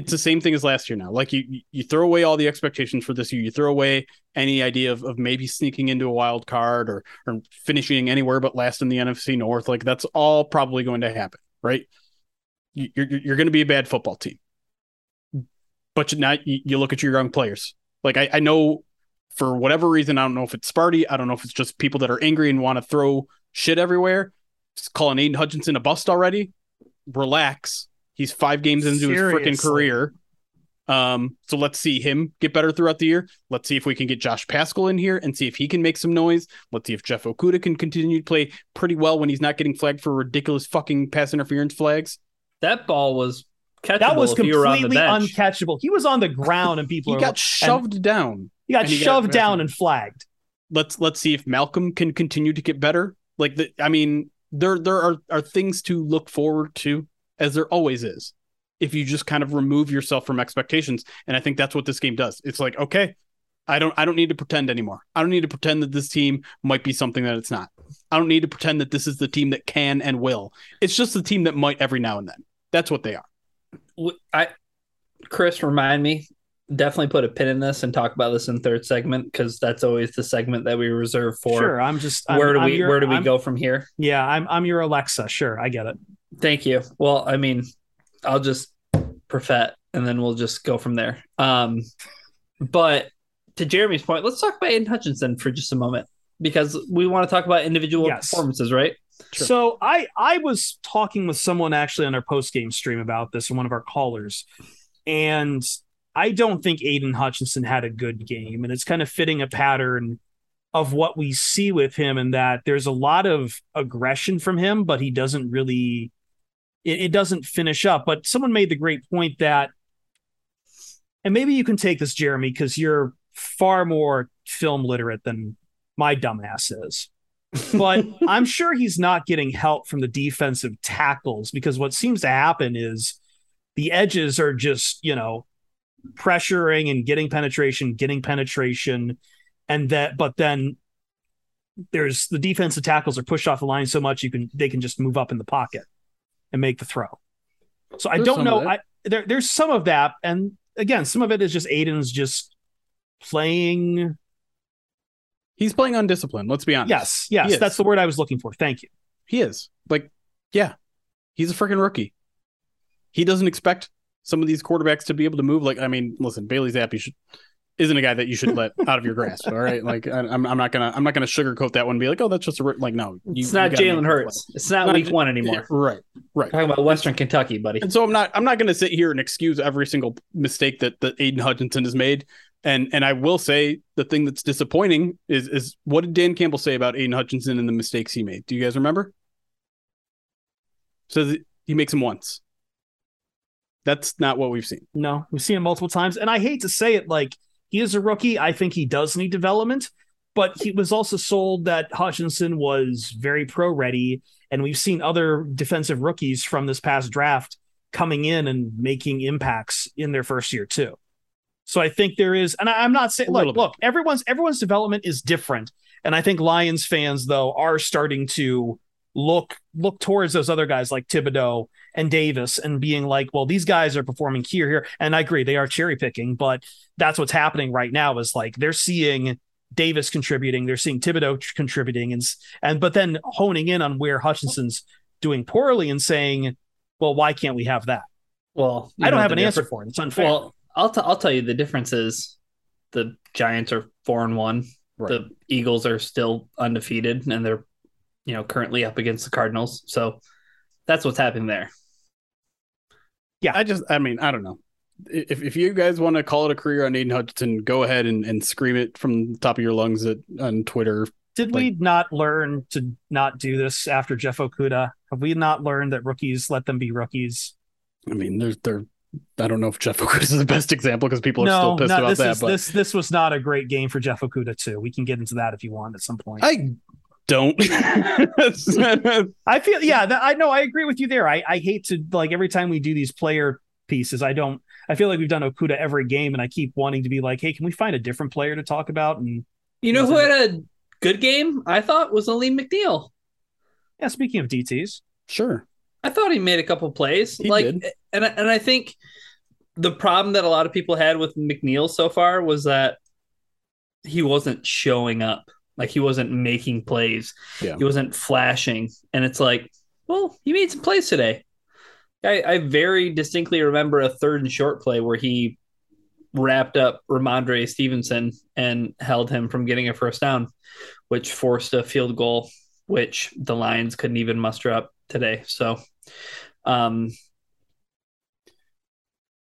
it's the same thing as last year now. Like you you throw away all the expectations for this year. You throw away any idea of, of maybe sneaking into a wild card or or finishing anywhere but last in the NFC North. Like that's all probably going to happen, right? You're you're going to be a bad football team, but now you, you look at your young players. Like I, I know for whatever reason, I don't know if it's Sparty, I don't know if it's just people that are angry and want to throw shit everywhere. Just calling Aidan Hutchinson a bust already. Relax He's five games into Seriously. his freaking career. Um, so let's see him get better throughout the year. Let's see if we can get Josh Paschal in here and see if he can make some noise. Let's see if Jeff Okudah can continue to play pretty well when he's not getting flagged for ridiculous fucking pass interference flags. That ball was catchable. That was completely uncatchable. He was on the ground and people he got shoved and, down. He got shoved got down and flagged. Let's let's see if Malcolm can continue to get better. Like the, I mean, there there are are things to look forward to as there always is if you just kind of remove yourself from expectations. And i think that's what this game does. It's like okay i don't i don't need to pretend anymore. I don't need to pretend that this team might be something that it's not. I don't need to pretend that this is the team that can and will. It's just the team that might every now and then. That's what they are. I chris remind me definitely put a pin in this and talk about this in third segment because that's always the segment that we reserve for. Sure i'm just where I'm, do I'm we your, where do we I'm, go from here? Yeah i'm i'm your alexa. Sure i get it Thank you. Well, I mean, I'll just perfect and then we'll just go from there. Um, but to Jeremy's point, let's talk about Aidan Hutchinson for just a moment because we want to talk about individual yes. performances, right? Sure. So I I was talking with someone actually on our post game stream about this, and one of our callers, and I don't think Aidan Hutchinson had a good game, and it's kind of fitting a pattern of what we see with him, and that there's a lot of aggression from him, but he doesn't really it, it doesn't finish up. But someone made the great point that, and maybe you can take this, Jeremy, because you're far more film literate than my dumbass is. But I'm sure he's not getting help from the defensive tackles because what seems to happen is the edges are just, you know, pressuring and getting penetration, getting penetration, and that but then there's the defensive tackles are pushed off the line so much you can they can just move up in the pocket and make the throw. So I don't know. I there there's some of that, and again, some of it is just Aidan's just playing. He's playing undisciplined. Let's be honest. Yes, yes, that's the word I was looking for. Thank you. He is. Like, yeah, he's a freaking rookie. He doesn't expect some of these quarterbacks to be able to move. Like, I mean, listen, Bailey Zappe should, isn't a guy that you should let out of your grasp. All right, like I, I'm, I'm not gonna, I'm not gonna sugarcoat that one. And be like, oh, that's just a rook-" like, no, you- it's not gotta Jalen Hurts. It's not, Not week J- one Yeah, anymore. right, right. Talking about Western Kentucky, buddy. And so I'm not, I'm not gonna sit here and excuse every single mistake that that Aidan Hutchinson has made. And and I will say the thing that's disappointing is is what did Dan Campbell say about Aiden Hutchinson and the mistakes he made? Do you guys remember? Says he makes them once. That's not what we've seen. No, we've seen him multiple times, and I hate to say it, like he is a rookie. I think he does need development, but he was also sold that Hutchinson was very pro ready, and we've seen other defensive rookies from this past draft coming in and making impacts in their first year too. So I think there is, and I, I'm not saying look, bit. look, everyone's everyone's development is different, and I think Lions fans though are starting to look look towards those other guys like Thibodeaux and Davis and being like, well, these guys are performing here, here. And I agree, they are cherry picking, but that's what's happening right now is like they're seeing Davis contributing, they're seeing Thibodeaux tr- contributing, and and but then honing in on where Hutchinson's doing poorly and saying, well, why can't we have that? Well, I don't have an answer for it. It's unfair. Well, I'll t- I'll tell you the difference is the Giants are four and one. Right. The Eagles are still undefeated, and they're you know currently up against the Cardinals. So that's what's happening there. Yeah, I just, I mean, I don't know. If if you guys want to call it a career on Aidan Hutchinson, go ahead and, and scream it from the top of your lungs at, on Twitter. Did we not learn to not do this after Jeff Okudah? Have we not learned that rookies let them be rookies? I mean, there's there. I don't know if Jeff Okudah is the best example because people are no, still pissed no, about this that. is but this this was not a great game for Jeff Okudah too. We can get into that if you want at some point. I don't. I feel yeah, that, I know I agree with you there. I, I hate to like every time we do these player pieces, I don't I feel like we've done Okudah every game and I keep wanting to be like, hey, can we find a different player to talk about? And You know who had a good game? I thought was Alim McNeill. yeah, speaking of DTs, sure. I thought he made a couple plays. He like, did. and I- and I think the problem that a lot of people had with McNeill so far was that he wasn't showing up. Like he wasn't making plays. Yeah. He wasn't flashing. And it's like, well, he made some plays today. I, I very distinctly remember a third and short play where he wrapped up Rhamondre Stevenson and held him from getting a first down, which forced a field goal, which the Lions couldn't even muster up today. So, um,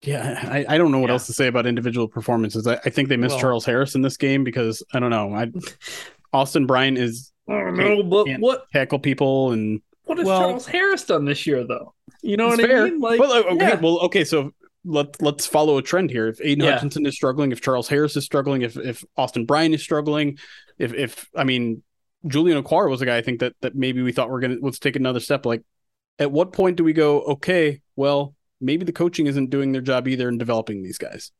Yeah, I, I don't know what Yeah. else to say about individual performances. I, I think they missed Well- Charles Harris in this game because I don't know. I Austin Bryant is I don't know, but Can't- what tackle people and what has Well- Charles Harris done this year though? You know what fair. I mean? Like, well, okay, yeah. well, okay. So let let's follow a trend here. If Aidan Yeah. Hutchinson is struggling, if Charles Harris is struggling, if if Austin Bryant is struggling, if if I mean Julian Okwara was a guy I think that that maybe we thought we're gonna let's take another step. Like, at what point do we go? Okay, well, maybe the coaching isn't doing their job either in developing these guys.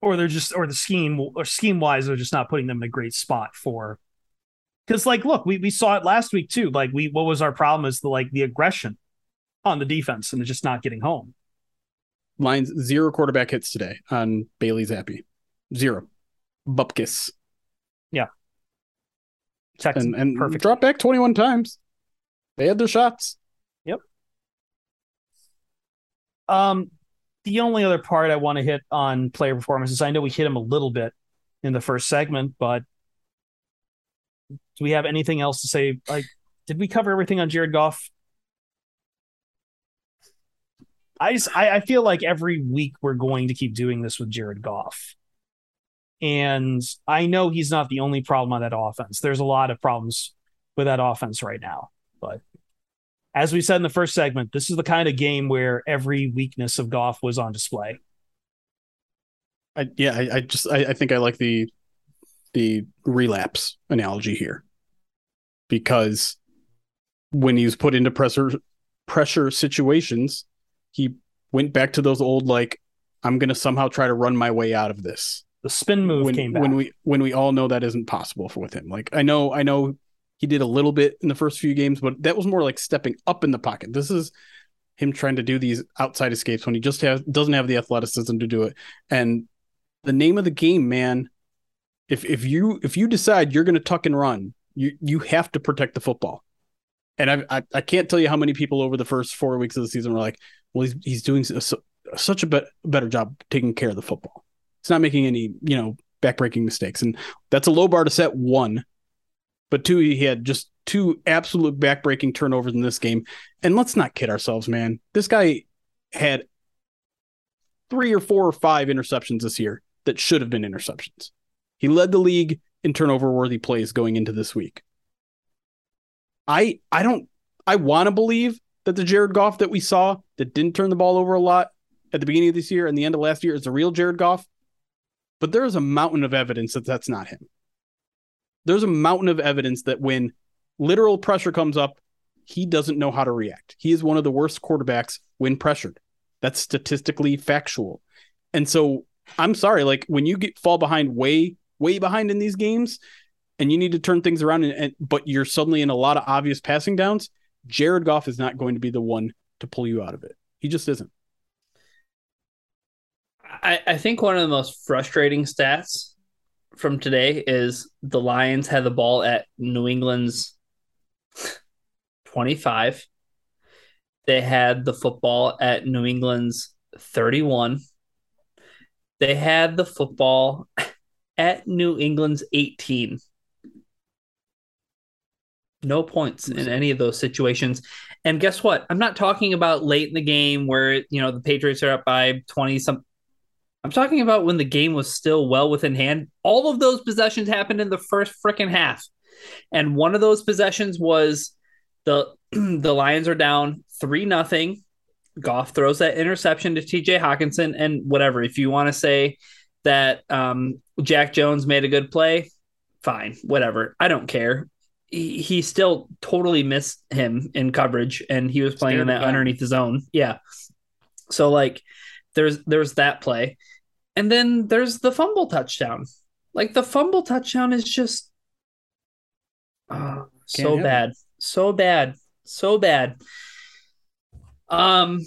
Or they're just or the scheme or scheme wise, they're just not putting them in a great spot for. Because like, look, we we saw it last week too. Like, we what was our problem is the like the aggression on the defense and they're just not getting home. lines zero quarterback hits today on Bailey Zappe, zero. Bupkis Texans and and perfect. drop back twenty one times. They had their shots. Yep um, the only other part I want to hit on player performances, I know we hit him a little bit in the first segment, but do we have anything else to say? Like, did we cover everything on Jared Goff? I just I, I feel like every week we're going to keep doing this with Jared Goff. And I know he's not the only problem on that offense. There's a lot of problems with that offense right now. But as we said in the first segment, this is the kind of game where every weakness of Goff was on display. I yeah, I, I just I, I think I like the the relapse analogy here because when he was put into pressure pressure situations, he went back to those old like I'm going to somehow try to run my way out of this. The spin move when, came back. when we when we all know that isn't possible for with him. Like I know I know he did a little bit in the first few games, but that was more like stepping up in the pocket. This is him trying to do these outside escapes when he just has doesn't have the athleticism to do it. And the name of the game, man, if if you if you decide you're going to tuck and run, you you have to protect the football. And I, I I can't tell you how many people over the first four weeks of the season were like, well, he's he's doing so, such a bet, better job taking care of the football. It's not making any you know backbreaking mistakes, and that's a low bar to set. One, but two, he had just two absolute backbreaking turnovers in this game. And let's not kid ourselves, man. This guy had three or four or five interceptions this year that should have been interceptions. He led the league in turnover worthy plays going into this week. I I don't I want to believe that the Jared Goff that we saw that didn't turn the ball over a lot at the beginning of this year and the end of last year is the real Jared Goff. But there is a mountain of evidence that that's not him. There's a mountain of evidence that when literal pressure comes up, he doesn't know how to react. He is one of the worst quarterbacks when pressured. That's statistically factual. And so I'm sorry, like when you get fall behind way, way behind in these games and you need to turn things around and, and but you're suddenly in a lot of obvious passing downs, Jared Goff is not going to be the one to pull you out of it. He just isn't. I, I think one of the most frustrating stats from today is the Lions had the ball at New England's 25. They had the football at New England's 31. They had the football at New England's 18. No points in any of those situations. And guess what? I'm not talking about late in the game where, you know, the Patriots are up by 20 some I'm talking about when the game was still well within hand. All of those possessions happened in the first freaking half. And one of those possessions was the the Lions are down 3 nothing. Goff throws that interception to TJ Hockenson and whatever. If you want to say that um, Jack Jones made a good play, fine, whatever. I don't care. He, he still totally missed him in coverage and he was playing in that underneath the zone. Yeah. So like there's there's that play. And then there's the fumble touchdown. Like the fumble touchdown is just oh, so bad. So bad. So bad. Um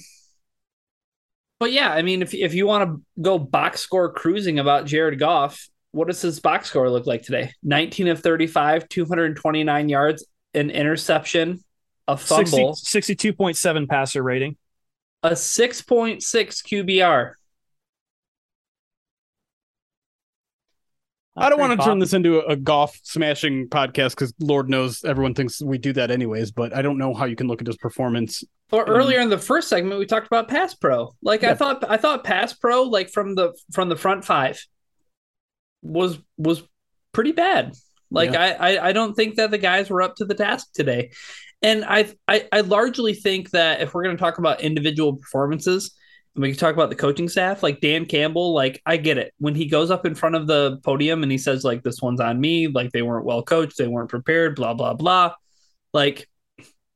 but yeah, I mean if if you want to go box score cruising about Jared Goff, what does his box score look like today? 19 of 35, 229 yards, an interception, a fumble, 60, 62.7 passer rating. A 6.6 QBR. I don't want to Bob. turn this into a, a Goff smashing podcast because Lord knows everyone thinks we do that anyways. But I don't know how you can look at his performance. Or um, earlier in the first segment, we talked about pass pro. Like I thought, I thought pass pro, like from the from the front five, was was pretty bad. Like I, I I don't think that the guys were up to the task today, and I I, I largely think that if we're going to talk about individual performances, and we can talk about the coaching staff, like Dan Campbell, like I get it when he goes up in front of the podium and he says like this one's on me, like they weren't well coached, they weren't prepared, blah blah blah, like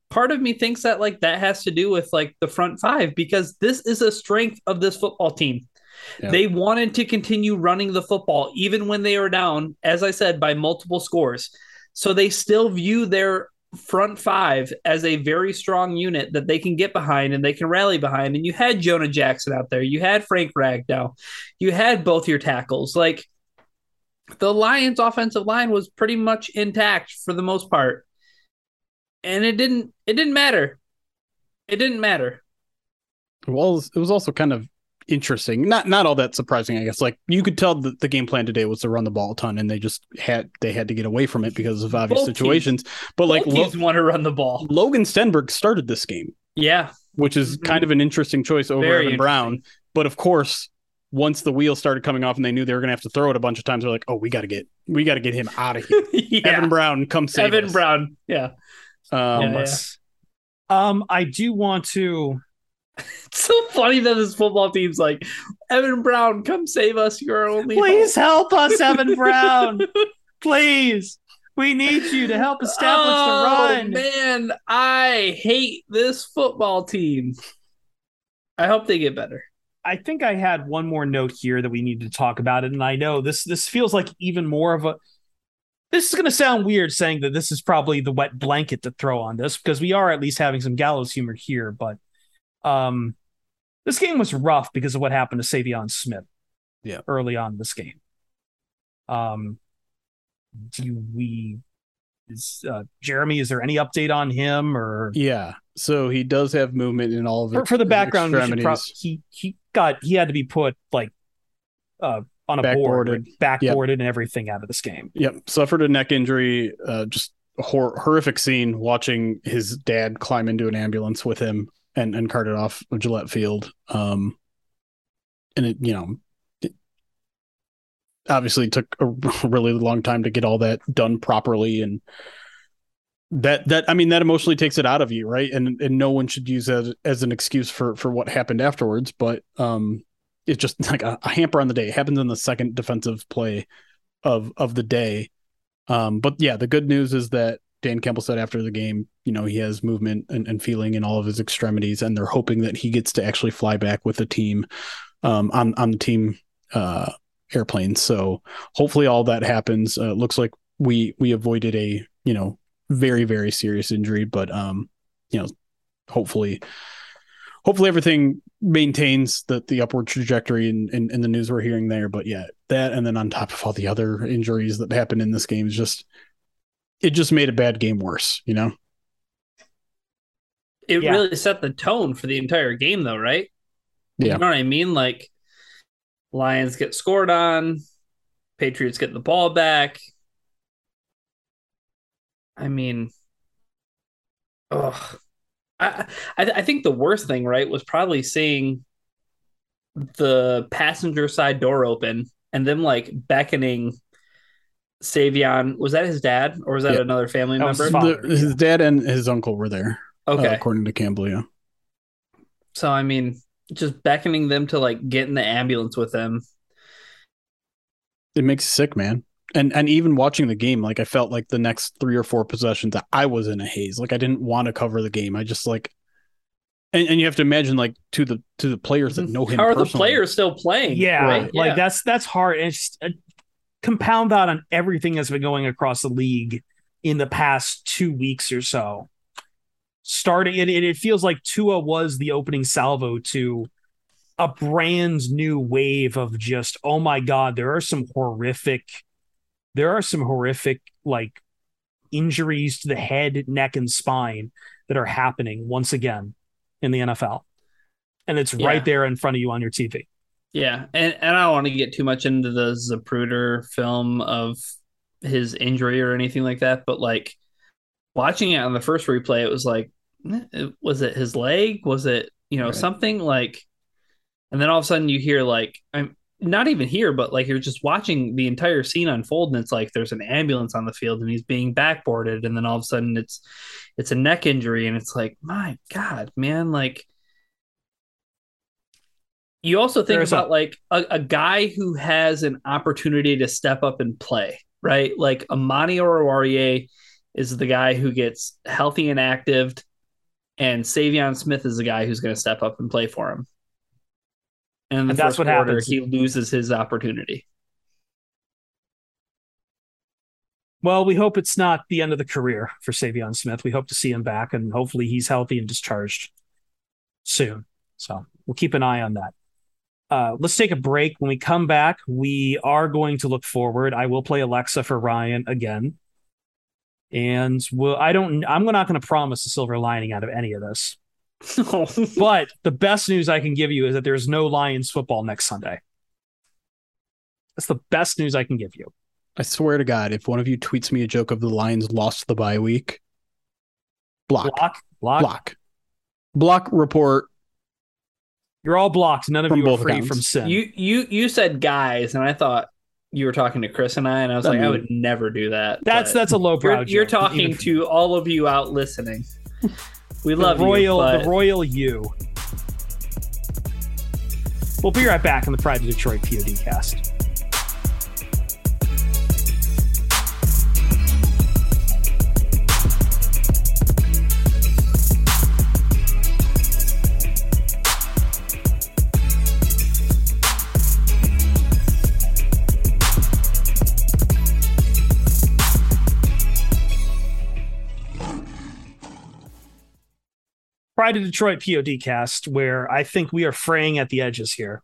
part of me thinks that like that has to do with like the front five because this is a strength of this football team. Yeah. They wanted to continue running the football even when they were down, as I said, by multiple scores. So they still view their front five as a very strong unit that they can get behind and they can rally behind. And you had Jonah Jackson out there, you had Frank Ragnow, you had both your tackles. Like the Lions' offensive line was pretty much intact for the most part. And it didn't it didn't matter. It didn't matter. Well, it was also kind of interesting. Not not all that surprising, I guess. Like you could tell that the game plan today was to run the ball a ton, and they just had they had to get away from it because of obvious Both teams. situations. But like Both Lo- teams want to run the ball Logan Stenberg started this game, yeah which is Mhm. kind of an interesting choice over Very Evan Brown. But of course, once the wheels started coming off and they knew they were going to have to throw it a bunch of times, they're like, "Oh, we got to get we got to get him out of here." yeah Evan Brown, come save Evan us. brown yeah Um, Yeah, yeah. Um, I do want to. it's so funny that this football team's like evan brown come save us you're our only Please help us, Evan Brown. Please, we need you to help establish oh, the run. man, I hate this football team. I hope they get better. I think I had one more note here that we need to talk about it, and I know this this feels like even more of a. This is going to sound weird saying that this is probably the wet blanket to throw on this because we are at least having some gallows humor here, but um, this game was rough because of what happened to Saivion Smith. Yeah. early on in this game. Um, do we? Is uh, Jeremy? Is there any update on him or? Yeah. So he does have movement in all of for, for the background, prob- he he got he had to be put like uh on a board, Backboarded. like, backboarded, and everything out of this game. Yep, suffered a neck injury. Uh, just a hor- horrific scene watching his dad climb into an ambulance with him and and carted off of Gillette Field. Um, and it, you know, it obviously took a really long time to get all that done properly, and that that I mean that emotionally takes it out of you, right? And and no one should use that as an excuse for for what happened afterwards, but um, it's just like a, a hamper on the day. It happens in the second defensive play of of the day. Um, but yeah, the good news is that Dan Campbell said after the game, you know, he has movement and, and feeling in all of his extremities, and they're hoping that he gets to actually fly back with the team um, on on the team uh, airplane. So hopefully all that happens. Uh, looks like we we avoided a you know very very serious injury, but um, you know, hopefully hopefully everything maintains the the upward trajectory in, in, in the news we're hearing there. But yeah, that and then on top of all the other injuries that happened in this game is just it just made a bad game worse, you know? It Yeah. really set the tone for the entire game, though, right? Yeah. You know what I mean? Like, Lions get scored on, Patriots get the ball back. I mean, oh, I, I I think the worst thing, right, was probably seeing the passenger side door open and them like beckoning Saivion. Was that his dad or was that Yeah. another family member? The- his dad and his uncle were there, uh, Okay. according to Campbell. Yeah. So I mean, just beckoning them to like get in the ambulance with them. It makes you sick, man. And and even watching the game, like I felt like the next three or four possessions, I was in a haze. Like I didn't want to cover the game. I just like, and, and you have to imagine like to the to the players that know him. How are the players still playing? Yeah, right? like Yeah. that's that's hard. And it's uh, compound that on everything that's been going across the league in the past two weeks or so. Starting, and, it, it feels like Tua was the opening salvo to a brand new wave of just, oh my God, there are some horrific, there are some horrific like injuries to the head, neck, and spine that are happening once again in the NFL. And it's Yeah. right there in front of you on your TV. Yeah, and and I don't want to get too much into the Zapruder film of his injury or anything like that, but like watching it on the first replay, it was like, was it his leg? Was it you know Right. something like? And then all of a sudden you hear like I'm not even here, but like you're just watching the entire scene unfold, and it's like there's an ambulance on the field and he's being backboarded, and then all of a sudden it's it's a neck injury, and it's like my god, man, like you also think There's a- about like a, a guy who has an opportunity to step up and play, right? Like Amani Oruwariye is the guy who gets healthy and active, and Saivion Smith is the guy who's going to step up and play for him. And, And that's what quarter, happens. He loses his opportunity. Well, we hope it's not the end of the career for Saivion Smith. We hope to see him back, and hopefully he's healthy and discharged soon. So we'll keep an eye on that. Uh, let's take a break. When we come back, we are going to look forward. I will play Alexa for Ryan again, and we'll, I don't. I'm not going to promise a silver lining out of any of this. But the best news I can give you is that there's no Lions football next Sunday. That's the best news I can give you. I swear to God, if one of you tweets me a joke of the Lions lost the bye week, block, Block, block. block, block report. You're all blocked. None of From you are free accounts. from sin. you you you said guys, and I thought you were talking to Chris and I, and I was like, I would never do that. that's that's a low brow. you're, you're talking even- to all of you out listening. We the love royal, you, but the royal you. We'll be right back on the Pride of Detroit POD cast. Pride of Detroit POD cast, where I think we are fraying at the edges here.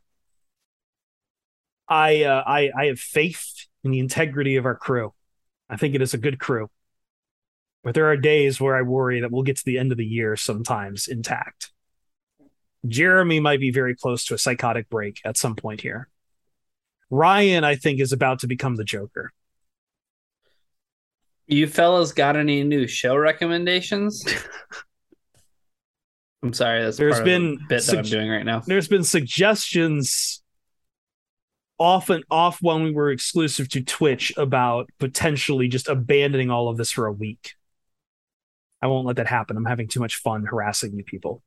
I uh, I I have faith in the integrity of our crew. I think it is a good crew. But there are days where I worry that we'll get to the end of the year sometimes intact. Jeremy might be very close to a psychotic break at some point here. Ryan, I think, is about to become the Joker. You fellas got any new show recommendations? I'm sorry, that's There's part been of the bit that I'm doing right now. There's been suggestions off and off when we were exclusive to Twitch about potentially just abandoning all of this for a week. I won't let that happen. I'm having too much fun harassing you people.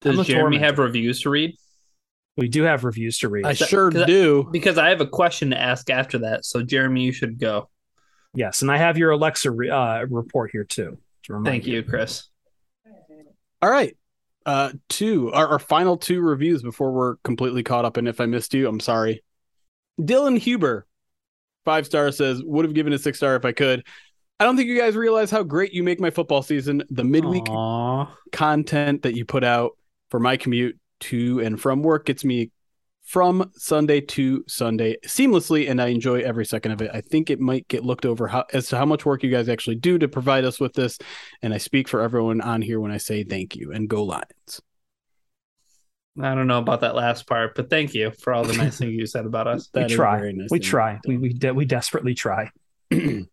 Does Jeremy tormentor. have reviews to read? We do have reviews to read. I sure sure 'cause I- do. Because I have a question to ask after that. So Jeremy, you should go. yes, and I have your Alexa re- uh, report here too. to remind Thank you, Chris. All right. Uh two our, our final two reviews before we're completely caught up and if I missed you, I'm sorry. Dylan Huber, five star says, would have given a six star if I could. I don't think you guys realize how great you make my football season. The midweek Aw. content that you put out for my commute to and from work gets me from Sunday to Sunday seamlessly, and I enjoy every second of it. I think it might get looked over how, as to how much work you guys actually do to provide us with this, and I speak for everyone on here when I say thank you and go Lions. I don't know about that last part, but thank you for all the nice things you said about us. we try. very nice we try. We we, de- we desperately try.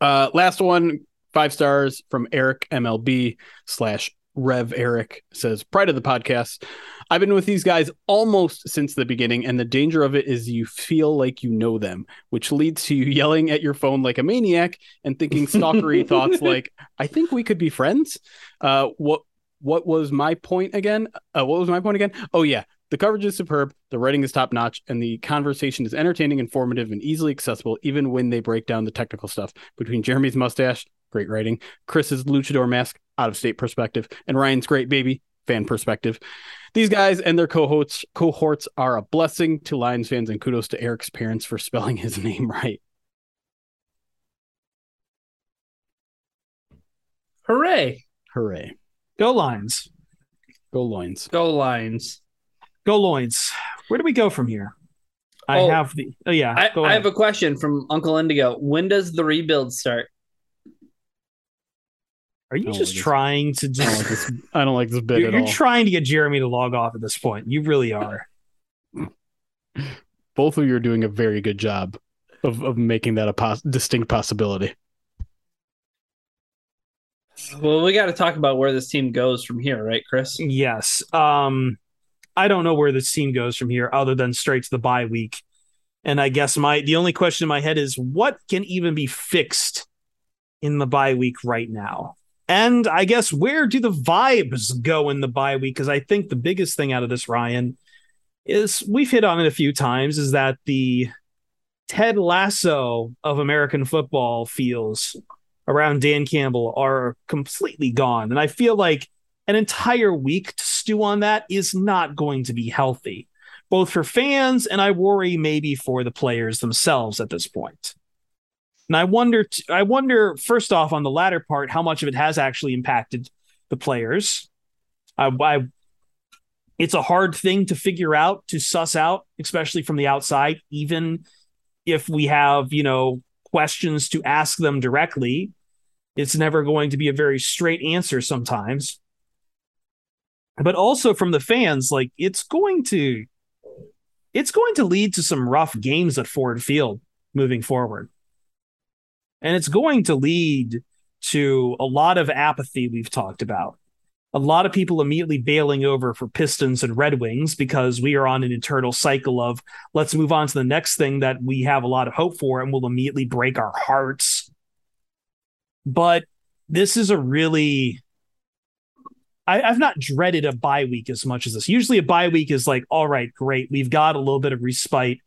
Uh, last one, five stars from Eric MLB slash Rev Eric says, Pride of the podcast. I've been with these guys almost since the beginning, and the danger of it is you feel like you know them, which leads to you yelling at your phone like a maniac and thinking stalkery thoughts like, I think we could be friends. Uh, what what was my point again? Uh, what was my point again? Oh yeah, the coverage is superb, the writing is top notch, and the conversation is entertaining, informative, and easily accessible, even when they break down the technical stuff. Between Jeremy's mustache, great writing, Chris's luchador mask, out of state perspective, and Ryan's great baby, fan perspective. These guys and their cohorts cohorts are a blessing to Lions fans, and kudos to Eric's parents for spelling his name right. Hooray! Hooray. Go Lions! Go Lions! Go Lions. Go loins. Where do we go from here? I Oh, have the. Oh yeah. I, I have a question from Uncle Indigo. When does the rebuild start? Are you just like this. trying to I don't like just? this. I don't like this bit You're, at you're all. trying to get Jeremy to log off at this point. You really are. Both of you are doing a very good job of, of making that a pos- distinct possibility. Well, we got to talk about where this team goes from here, right, Chris? Yes. Um, I don't know where this team goes from here, other than straight to the bye week. And I guess my the only question in my head is what can even be fixed in the bye week right now? And I guess where do the vibes go in the bye week? Because I think the biggest thing out of this, Ryan, is we've hit on it a few times, is that the Ted Lasso of American football feels around Dan Campbell are completely gone. And I feel like an entire week to stew on that is not going to be healthy, both for fans and I worry maybe for the players themselves at this point. And I wonder, t- I wonder first off on the latter part, how much of it has actually impacted the players. I, I, it's a hard thing to figure out, to suss out, especially from the outside, even if we have, you know, questions to ask them directly. It's never going to be a very straight answer sometimes but also from the fans like it's going to it's going to lead to some rough games at Ford Field moving forward. And it's going to lead to a lot of apathy we've talked about. A lot of people immediately bailing over for Pistons and Red Wings because we are on an eternal cycle of let's move on to the next thing that we have a lot of hope for and will immediately break our hearts. But this is a really I, I've not dreaded a bye week as much as this. Usually, a bye week is like, all right, great. We've got a little bit of respite.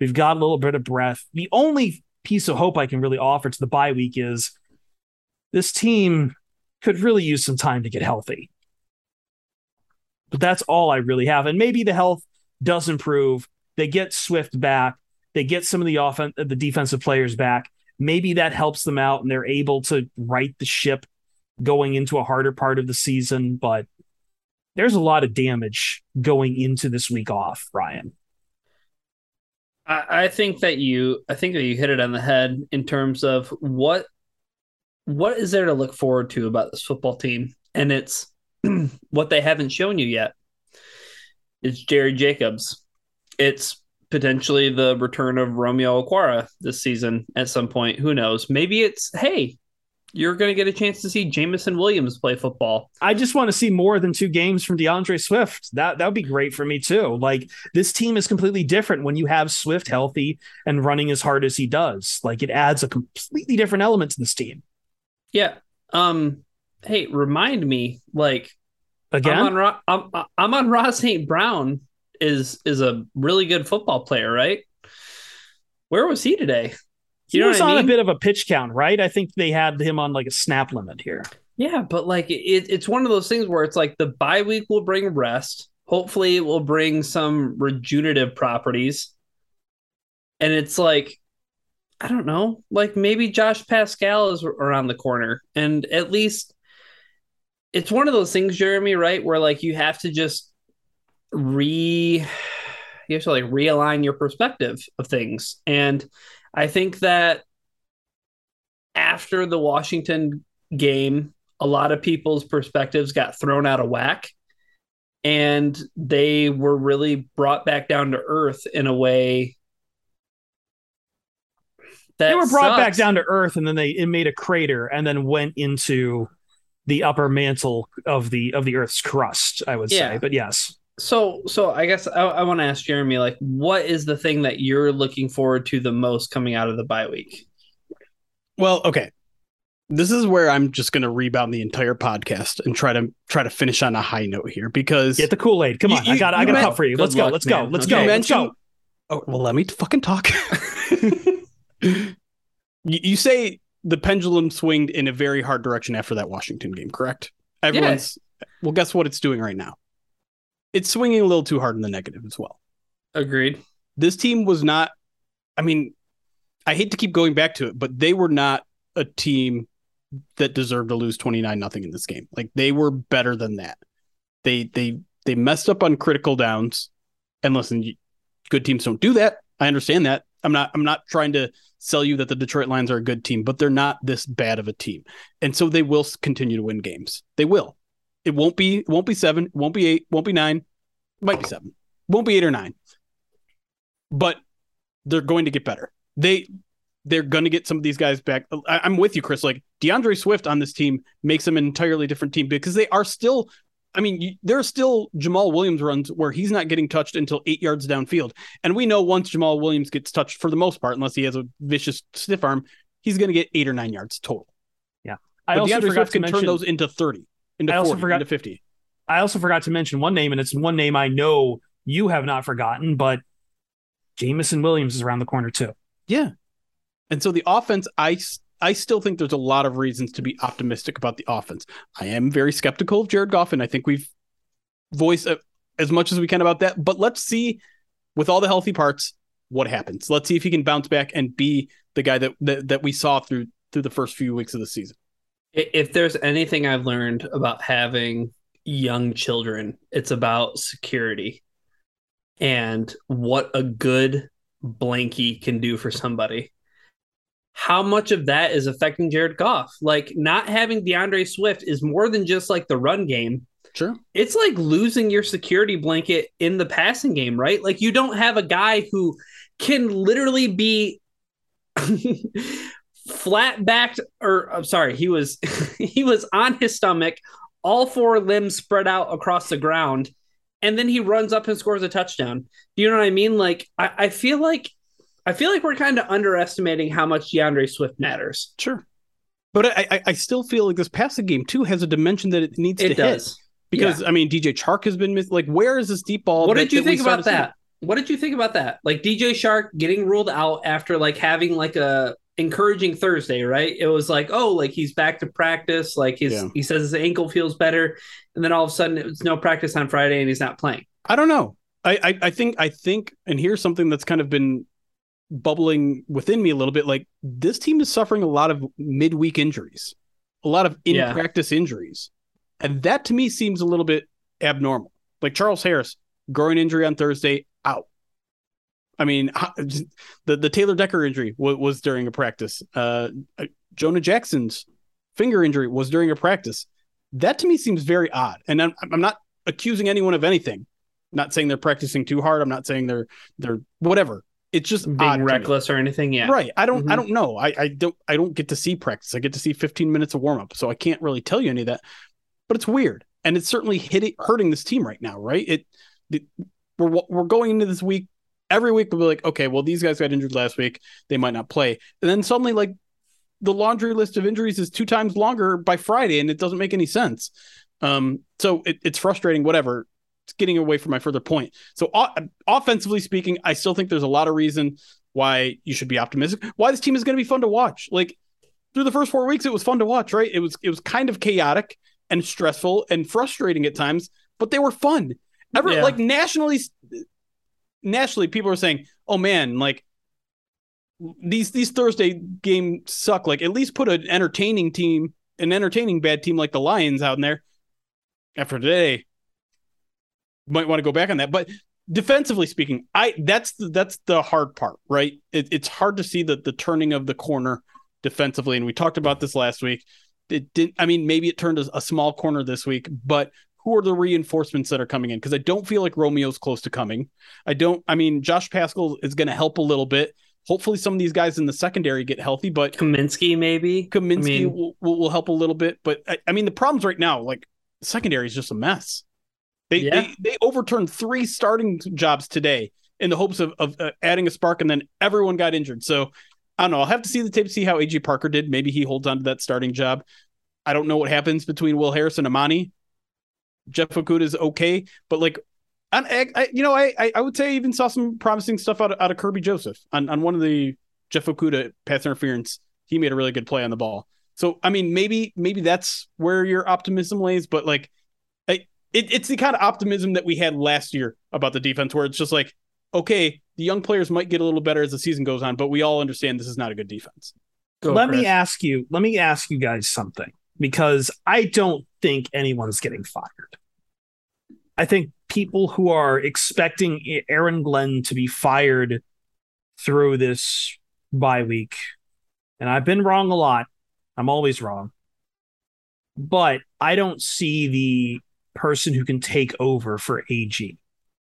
We've got a little bit of breath. The only piece of hope I can really offer to the bye week is this team could really use some time to get healthy. But that's all I really have. And maybe the health does improve. They get Swift back. They get some of the offen- uh, the defensive players back. Maybe that helps them out and they're able to right the ship going into a harder part of the season, but there's a lot of damage going into this week off, Ryan. I, think that you I think that you hit it on the head in terms of what what is there to look forward to about this football team? And it's what they haven't shown you yet. It's Jerry Jacobs. It's potentially the return of Romeo Okwara this season at some point. Who knows? Maybe it's hey, you're going to get a chance to see Jameson Williams play football. I just want to see more than two games from D'Andre Swift. That that would be great for me too. Like this team is completely different when you have Swift healthy and running as hard as he does. Like it adds a completely different element to this team. Yeah. Um. Hey, remind me. Like again, I'm on, I'm, Amon-Ra St. Brown is is a really good football player, right? Where was he today? He was on mean? a bit of a pitch count, right? I think they had him on like a snap limit here. Yeah, but like it, it's one of those things where it's like the bye week will bring rest. Hopefully, it will bring some regenerative properties. And it's like, I don't know, like maybe Josh Paschal is around the corner. And at least it's one of those things, Jeremy, right? Where like you have to just re you have to like realign your perspective of things. And I think that after the Washington game, a lot of people's perspectives got thrown out of whack and they were really brought back down to earth in a way that they were brought sucks. back down to earth and then they it made a crater and then went into the upper mantle of the of the earth's crust i would yeah. say but yes so so i guess i, I want to ask jeremy like what is the thing that you're looking forward to the most coming out of the bye week? Well okay. This is where i'm just going to rebound the entire podcast and try to try to finish on a high note here because get the kool-aid. Come on you, i got i got a cup for you. Let's go, let's go. let's go. Let's go. oh well let me fucking talk. You, you say the pendulum swinged in a very hard direction after that washington game correct? Everyone's yeah. well guess what it's doing right now it's swinging a little too hard in the negative as well. Agreed. This team was not, I mean, I hate to keep going back to it, but they were not a team that deserved to lose 29 nothing in this game. Like they were better than that. They they they messed up on critical downs. And listen, good teams don't do that. I understand that. I'm not I'm not trying to sell you that the Detroit Lions are a good team, but they're not this bad of a team. And so they will continue to win games. They will. It won't be it won't be seven, it won't be eight, won't be nine, it might be seven, won't be eight or nine. But they're going to get better. They they're going to get some of these guys back. I, am with you, Chris. Like D'Andre Swift on this team makes them an entirely different team because they are still. I mean, there are still Jamaal Williams runs where he's not getting touched until eight yards downfield, and we know once Jamaal Williams gets touched, for the most part, unless he has a vicious stiff arm, he's going to get eight or nine yards total. Yeah, I but also D'Andre Swift can mention, turn those into thirty into I 40, also forgot, into 50. I also forgot to mention one name, and it's one name I know you have not forgotten, but Jameson Williams is around the corner too. Yeah. And so the offense, I I still think there's a lot of reasons to be optimistic about the offense. I am very skeptical of Jared Goff, and I think we've voiced uh, as much as we can about that. But let's see, with all the healthy parts, what happens. Let's see if he can bounce back and be the guy that that, that we saw through through the first few weeks of the season. If there's anything I've learned about having young children, it's about security and what a good blankie can do for somebody. How much of that is affecting Jared Goff? Like not having D'Andre Swift is more than just like the run game. Sure. It's like losing your security blanket in the passing game, right? Like you don't have a guy who can literally be flat backed or I'm sorry, he was he was on his stomach, all four limbs spread out across the ground, and then he runs up and scores a touchdown. Do you know what I mean? Like I, I feel like I feel like we're kind of underestimating how much D'Andre Swift matters. Sure. But I, I, I still feel like this passing game too has a dimension that it needs it to does. hit. Because yeah. I mean, DJ Chark has been missed. Like, where is this deep ball? What that, did you think about that? What did you think about that? Like DJ Chark getting ruled out after like having like a encouraging Thursday, right? It was like, oh, like he's back to practice. Like his yeah. he says his ankle feels better, and then all of a sudden it's no practice on Friday and he's not playing. I don't know. I, I, I think I think and here's something that's kind of been bubbling within me a little bit. Like this team is suffering a lot of midweek injuries. a lot of in Yeah. practice injuries. And that to me seems a little bit abnormal. Like Charles Harris, groin injury on Thursday, out. I mean, the the Taylor Decker injury was, was during a practice. Uh, uh, Jonah Jackson's finger injury was during a practice. That to me seems very odd. And I'm, I'm not accusing anyone of anything. not saying they're practicing too hard. I'm not saying they're they're whatever. It's just being reckless or anything. Yeah. Right. I don't I Mhm. don't know. I, I don't I don't get to see practice. I get to see 15 minutes of warm up. So I can't really tell you any of that. But it's weird. And it's certainly hitting hurting this team right now, right? It, it we're we're going into this week every week we'll be like, okay, well these guys got injured last week. They might not play. And then suddenly like the laundry list of injuries is two times longer by Friday and it doesn't make any sense. Um so it, it's frustrating whatever. It's getting away from my further point. So o- offensively speaking, I still think there's a lot of reason why you should be optimistic. Why this team is going to be fun to watch. Like through the first four weeks, it was fun to watch. Right? It was it was kind of chaotic and stressful and frustrating at times, but they were fun. Ever Yeah. like nationally, nationally, people are saying, "Oh man, like." These these Thursday games suck. Like at least put an entertaining team, an entertaining bad team like the Lions out in there. After today, might want to go back on that. But defensively speaking, I that's the, that's the hard part, right? It, it's hard to see the the turning of the corner defensively, and we talked about this last week. It didn't. I mean, maybe it turned a, a small corner this week, but who are the reinforcements that are coming in? Because I don't feel like Romeo's close to coming. I don't. I mean, Josh Paschal is going to help a little bit. Hopefully, some of these guys in the secondary get healthy, but Kaminsky, maybe. Kaminsky I mean, will, will, will help a little bit. But I, I mean, the problems right now, like secondary is just a mess. They, Yeah. they they overturned three starting jobs today in the hopes of of uh, adding a spark, and then everyone got injured. So I don't know. I'll have to see the tape to see how AJ Parker did. Maybe he holds on to that starting job. I don't know what happens between Will Harris and Amani. Jeff Okudah is okay, but like, I, I you know, I I I would say I even saw some promising stuff out of, out of Kerby Joseph on on one of the Jeff Okudah pass interference. He made a really good play on the ball. So I mean, maybe maybe that's where your optimism lays, but like, I, it, it's the kind of optimism that we had last year about the defense, where it's just like, okay, the young players might get a little better as the season goes on, but we all understand this is not a good defense. go, let me Chris. ask you let me ask you guys something because i don't think anyone's getting fired. I think people who are expecting aaron glenn to be fired through this bye week and i've been wrong a lot. I'm always wrong. But i don't see the person who can take over for ag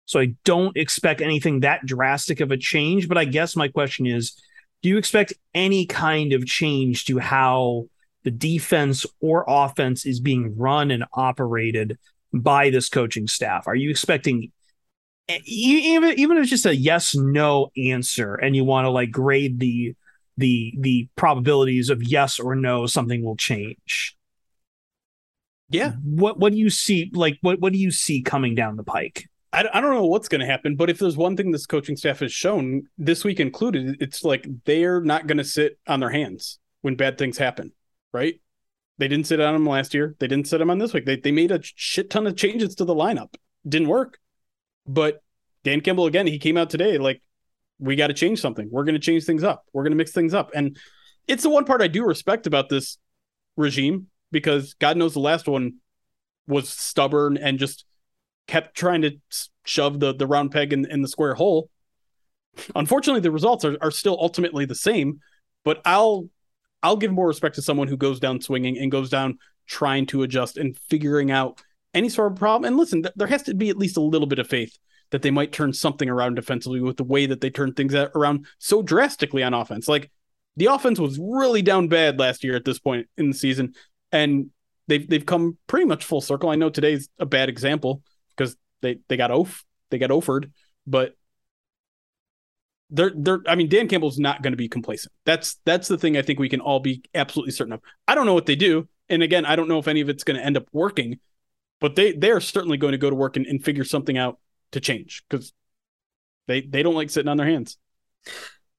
so i don't expect anything that drastic of a change but i guess my question is do you expect any kind of change to how the defense or offense is being run and operated by this coaching staff? Are you expecting even even if it's just a yes no answer and you want to like grade the the the probabilities of yes or no something will change? Yeah. What what do you see like what what do you see coming down the pike? I, I don't know what's going to happen, but if there's one thing this coaching staff has shown this week included, it's like they're not going to sit on their hands when bad things happen, right? They didn't sit on him last year. They didn't sit him on this week. They, they made a shit ton of changes to the lineup. Didn't work. But Dan Campbell, again, he came out today like, we got to change something. We're going to change things up. We're going to mix things up. And it's the one part I do respect about this regime because God knows the last one was stubborn and just kept trying to shove the the round peg in, in the square hole. Unfortunately, the results are, are still ultimately the same. But I'll I'll give more respect to someone who goes down swinging and goes down trying to adjust and figuring out any sort of problem. And listen, th- there has to be at least a little bit of faith that they might turn something around defensively with the way that they turn things around so drastically on offense. Like the offense was really down bad last year at this point in the season, and they've they've come pretty much full circle. I know today's a bad example because they they got oaf they got offered, but they're they're I mean Dan Campbell's not going to be complacent. That's that's the thing I think we can all be absolutely certain of. I don't know what they do, and again, I don't know if any of it's going to end up working, but they they are certainly going to go to work and, and figure something out to change because they they don't like sitting on their hands.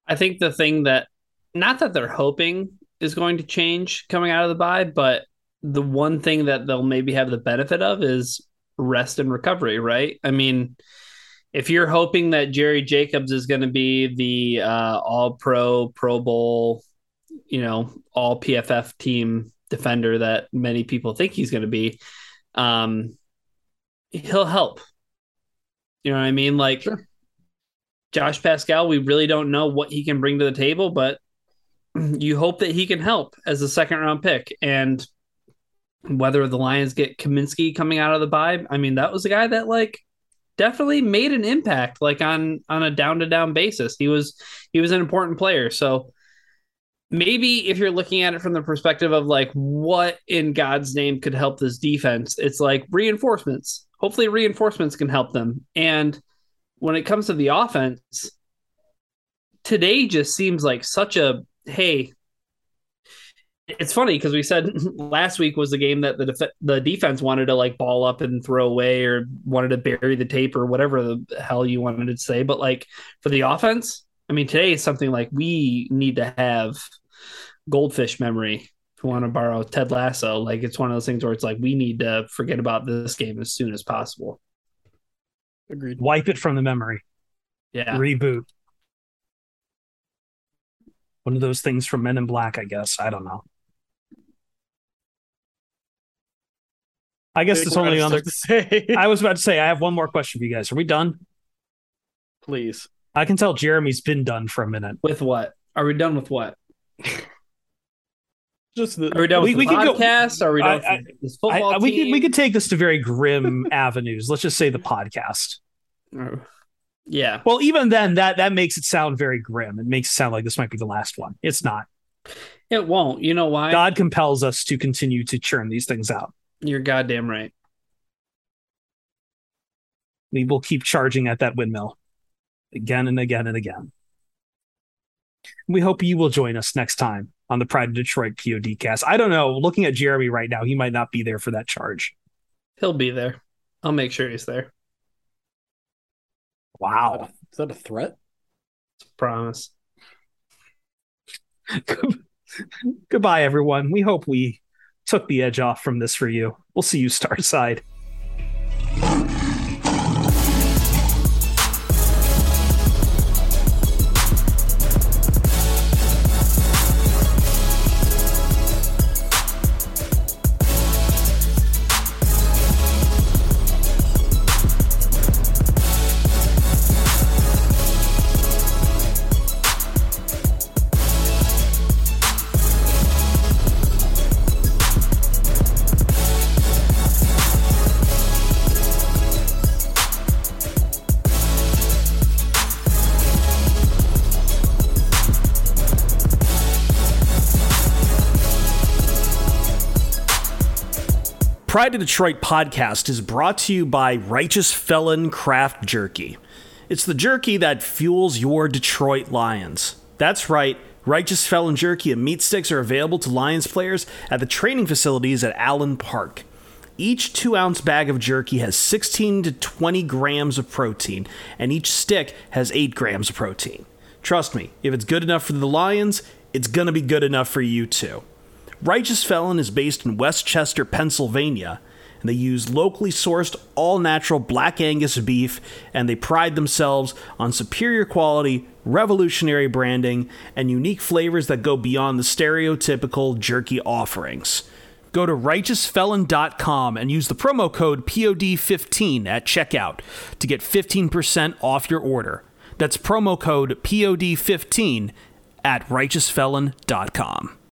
I think the thing that not that they're hoping is going to change coming out of the bye, but the one thing that they'll maybe have the benefit of is rest and recovery, right? I mean, if you're hoping that Jerry Jacobs is going to be the uh, all pro, Pro Bowl, you know, all PFF team defender that many people think he's going to be, um, he'll help. You know what I mean? Like Sure. Josh Paschal, we really don't know what he can bring to the table, but you hope that he can help as a second round pick. And whether the Lions get Kaminsky coming out of the bye, I mean, that was a guy that like definitely made an impact, like on on a down to down basis. He was he was an important player. So maybe if you're looking at it from the perspective of like what in God's name could help this defense, it's like reinforcements. Hopefully, reinforcements can help them. And when it comes to the offense, today just seems like such a hey. It's funny because we said last week was the game that the def- the defense wanted to like ball up and throw away or wanted to bury the tape or whatever the hell you wanted to say. But like for the offense, I mean, today is something like we need to have goldfish memory. If we want to borrow Ted Lasso, like it's one of those things where it's like we need to forget about this game as soon as possible. Agreed. Wipe it from the memory. Yeah. Reboot. One of those things from Men in Black, I guess. I don't know. I guess it's only on the. to say. I was about to say I have one more question for you guys. Are we done? Please. I can tell Jeremy's been done for a minute. With what? Are we done with what? Just the Are we done We- with we the could go- podcast? Are we done I- with this I, football I- we could we could take this to very grim avenues. Let's just say the podcast. Oh. Yeah. Well, even then, that that makes it sound very grim. It makes it sound like this might be the last one. It's not. It won't. You know why? God compels us to continue to churn these things out. You're goddamn right. We will keep charging at that windmill again and again and again. We hope you will join us next time on the Pride of Detroit POD cast. I don't know. Looking at Jeremy right now, he might not be there for that charge. He'll be there. I'll make sure he's there. Wow. Is that a threat? Promise. Goodbye, everyone. We hope we took the edge off from this for you. We'll see you Starside. Pride of Detroit podcast is brought to you by Righteous Felon Craft Jerky. It's the jerky that fuels your Detroit Lions. That's right, Righteous Felon Jerky and meat sticks are available to Lions players at the training facilities at Allen Park. Each two ounce bag of jerky has 16 to 20 grams of protein, and each stick has 8 grams of protein. Trust me, if it's good enough for the Lions, it's gonna be good enough for you too. Righteous Felon is based in West Chester, Pennsylvania, and they use locally sourced, all natural black Angus beef, and they pride themselves on superior quality, revolutionary branding, and unique flavors that go beyond the stereotypical jerky offerings. Go to righteousfelon.com and use the promo code POD15 at checkout to get 15% off your order. That's promo code POD15 at righteousfelon.com.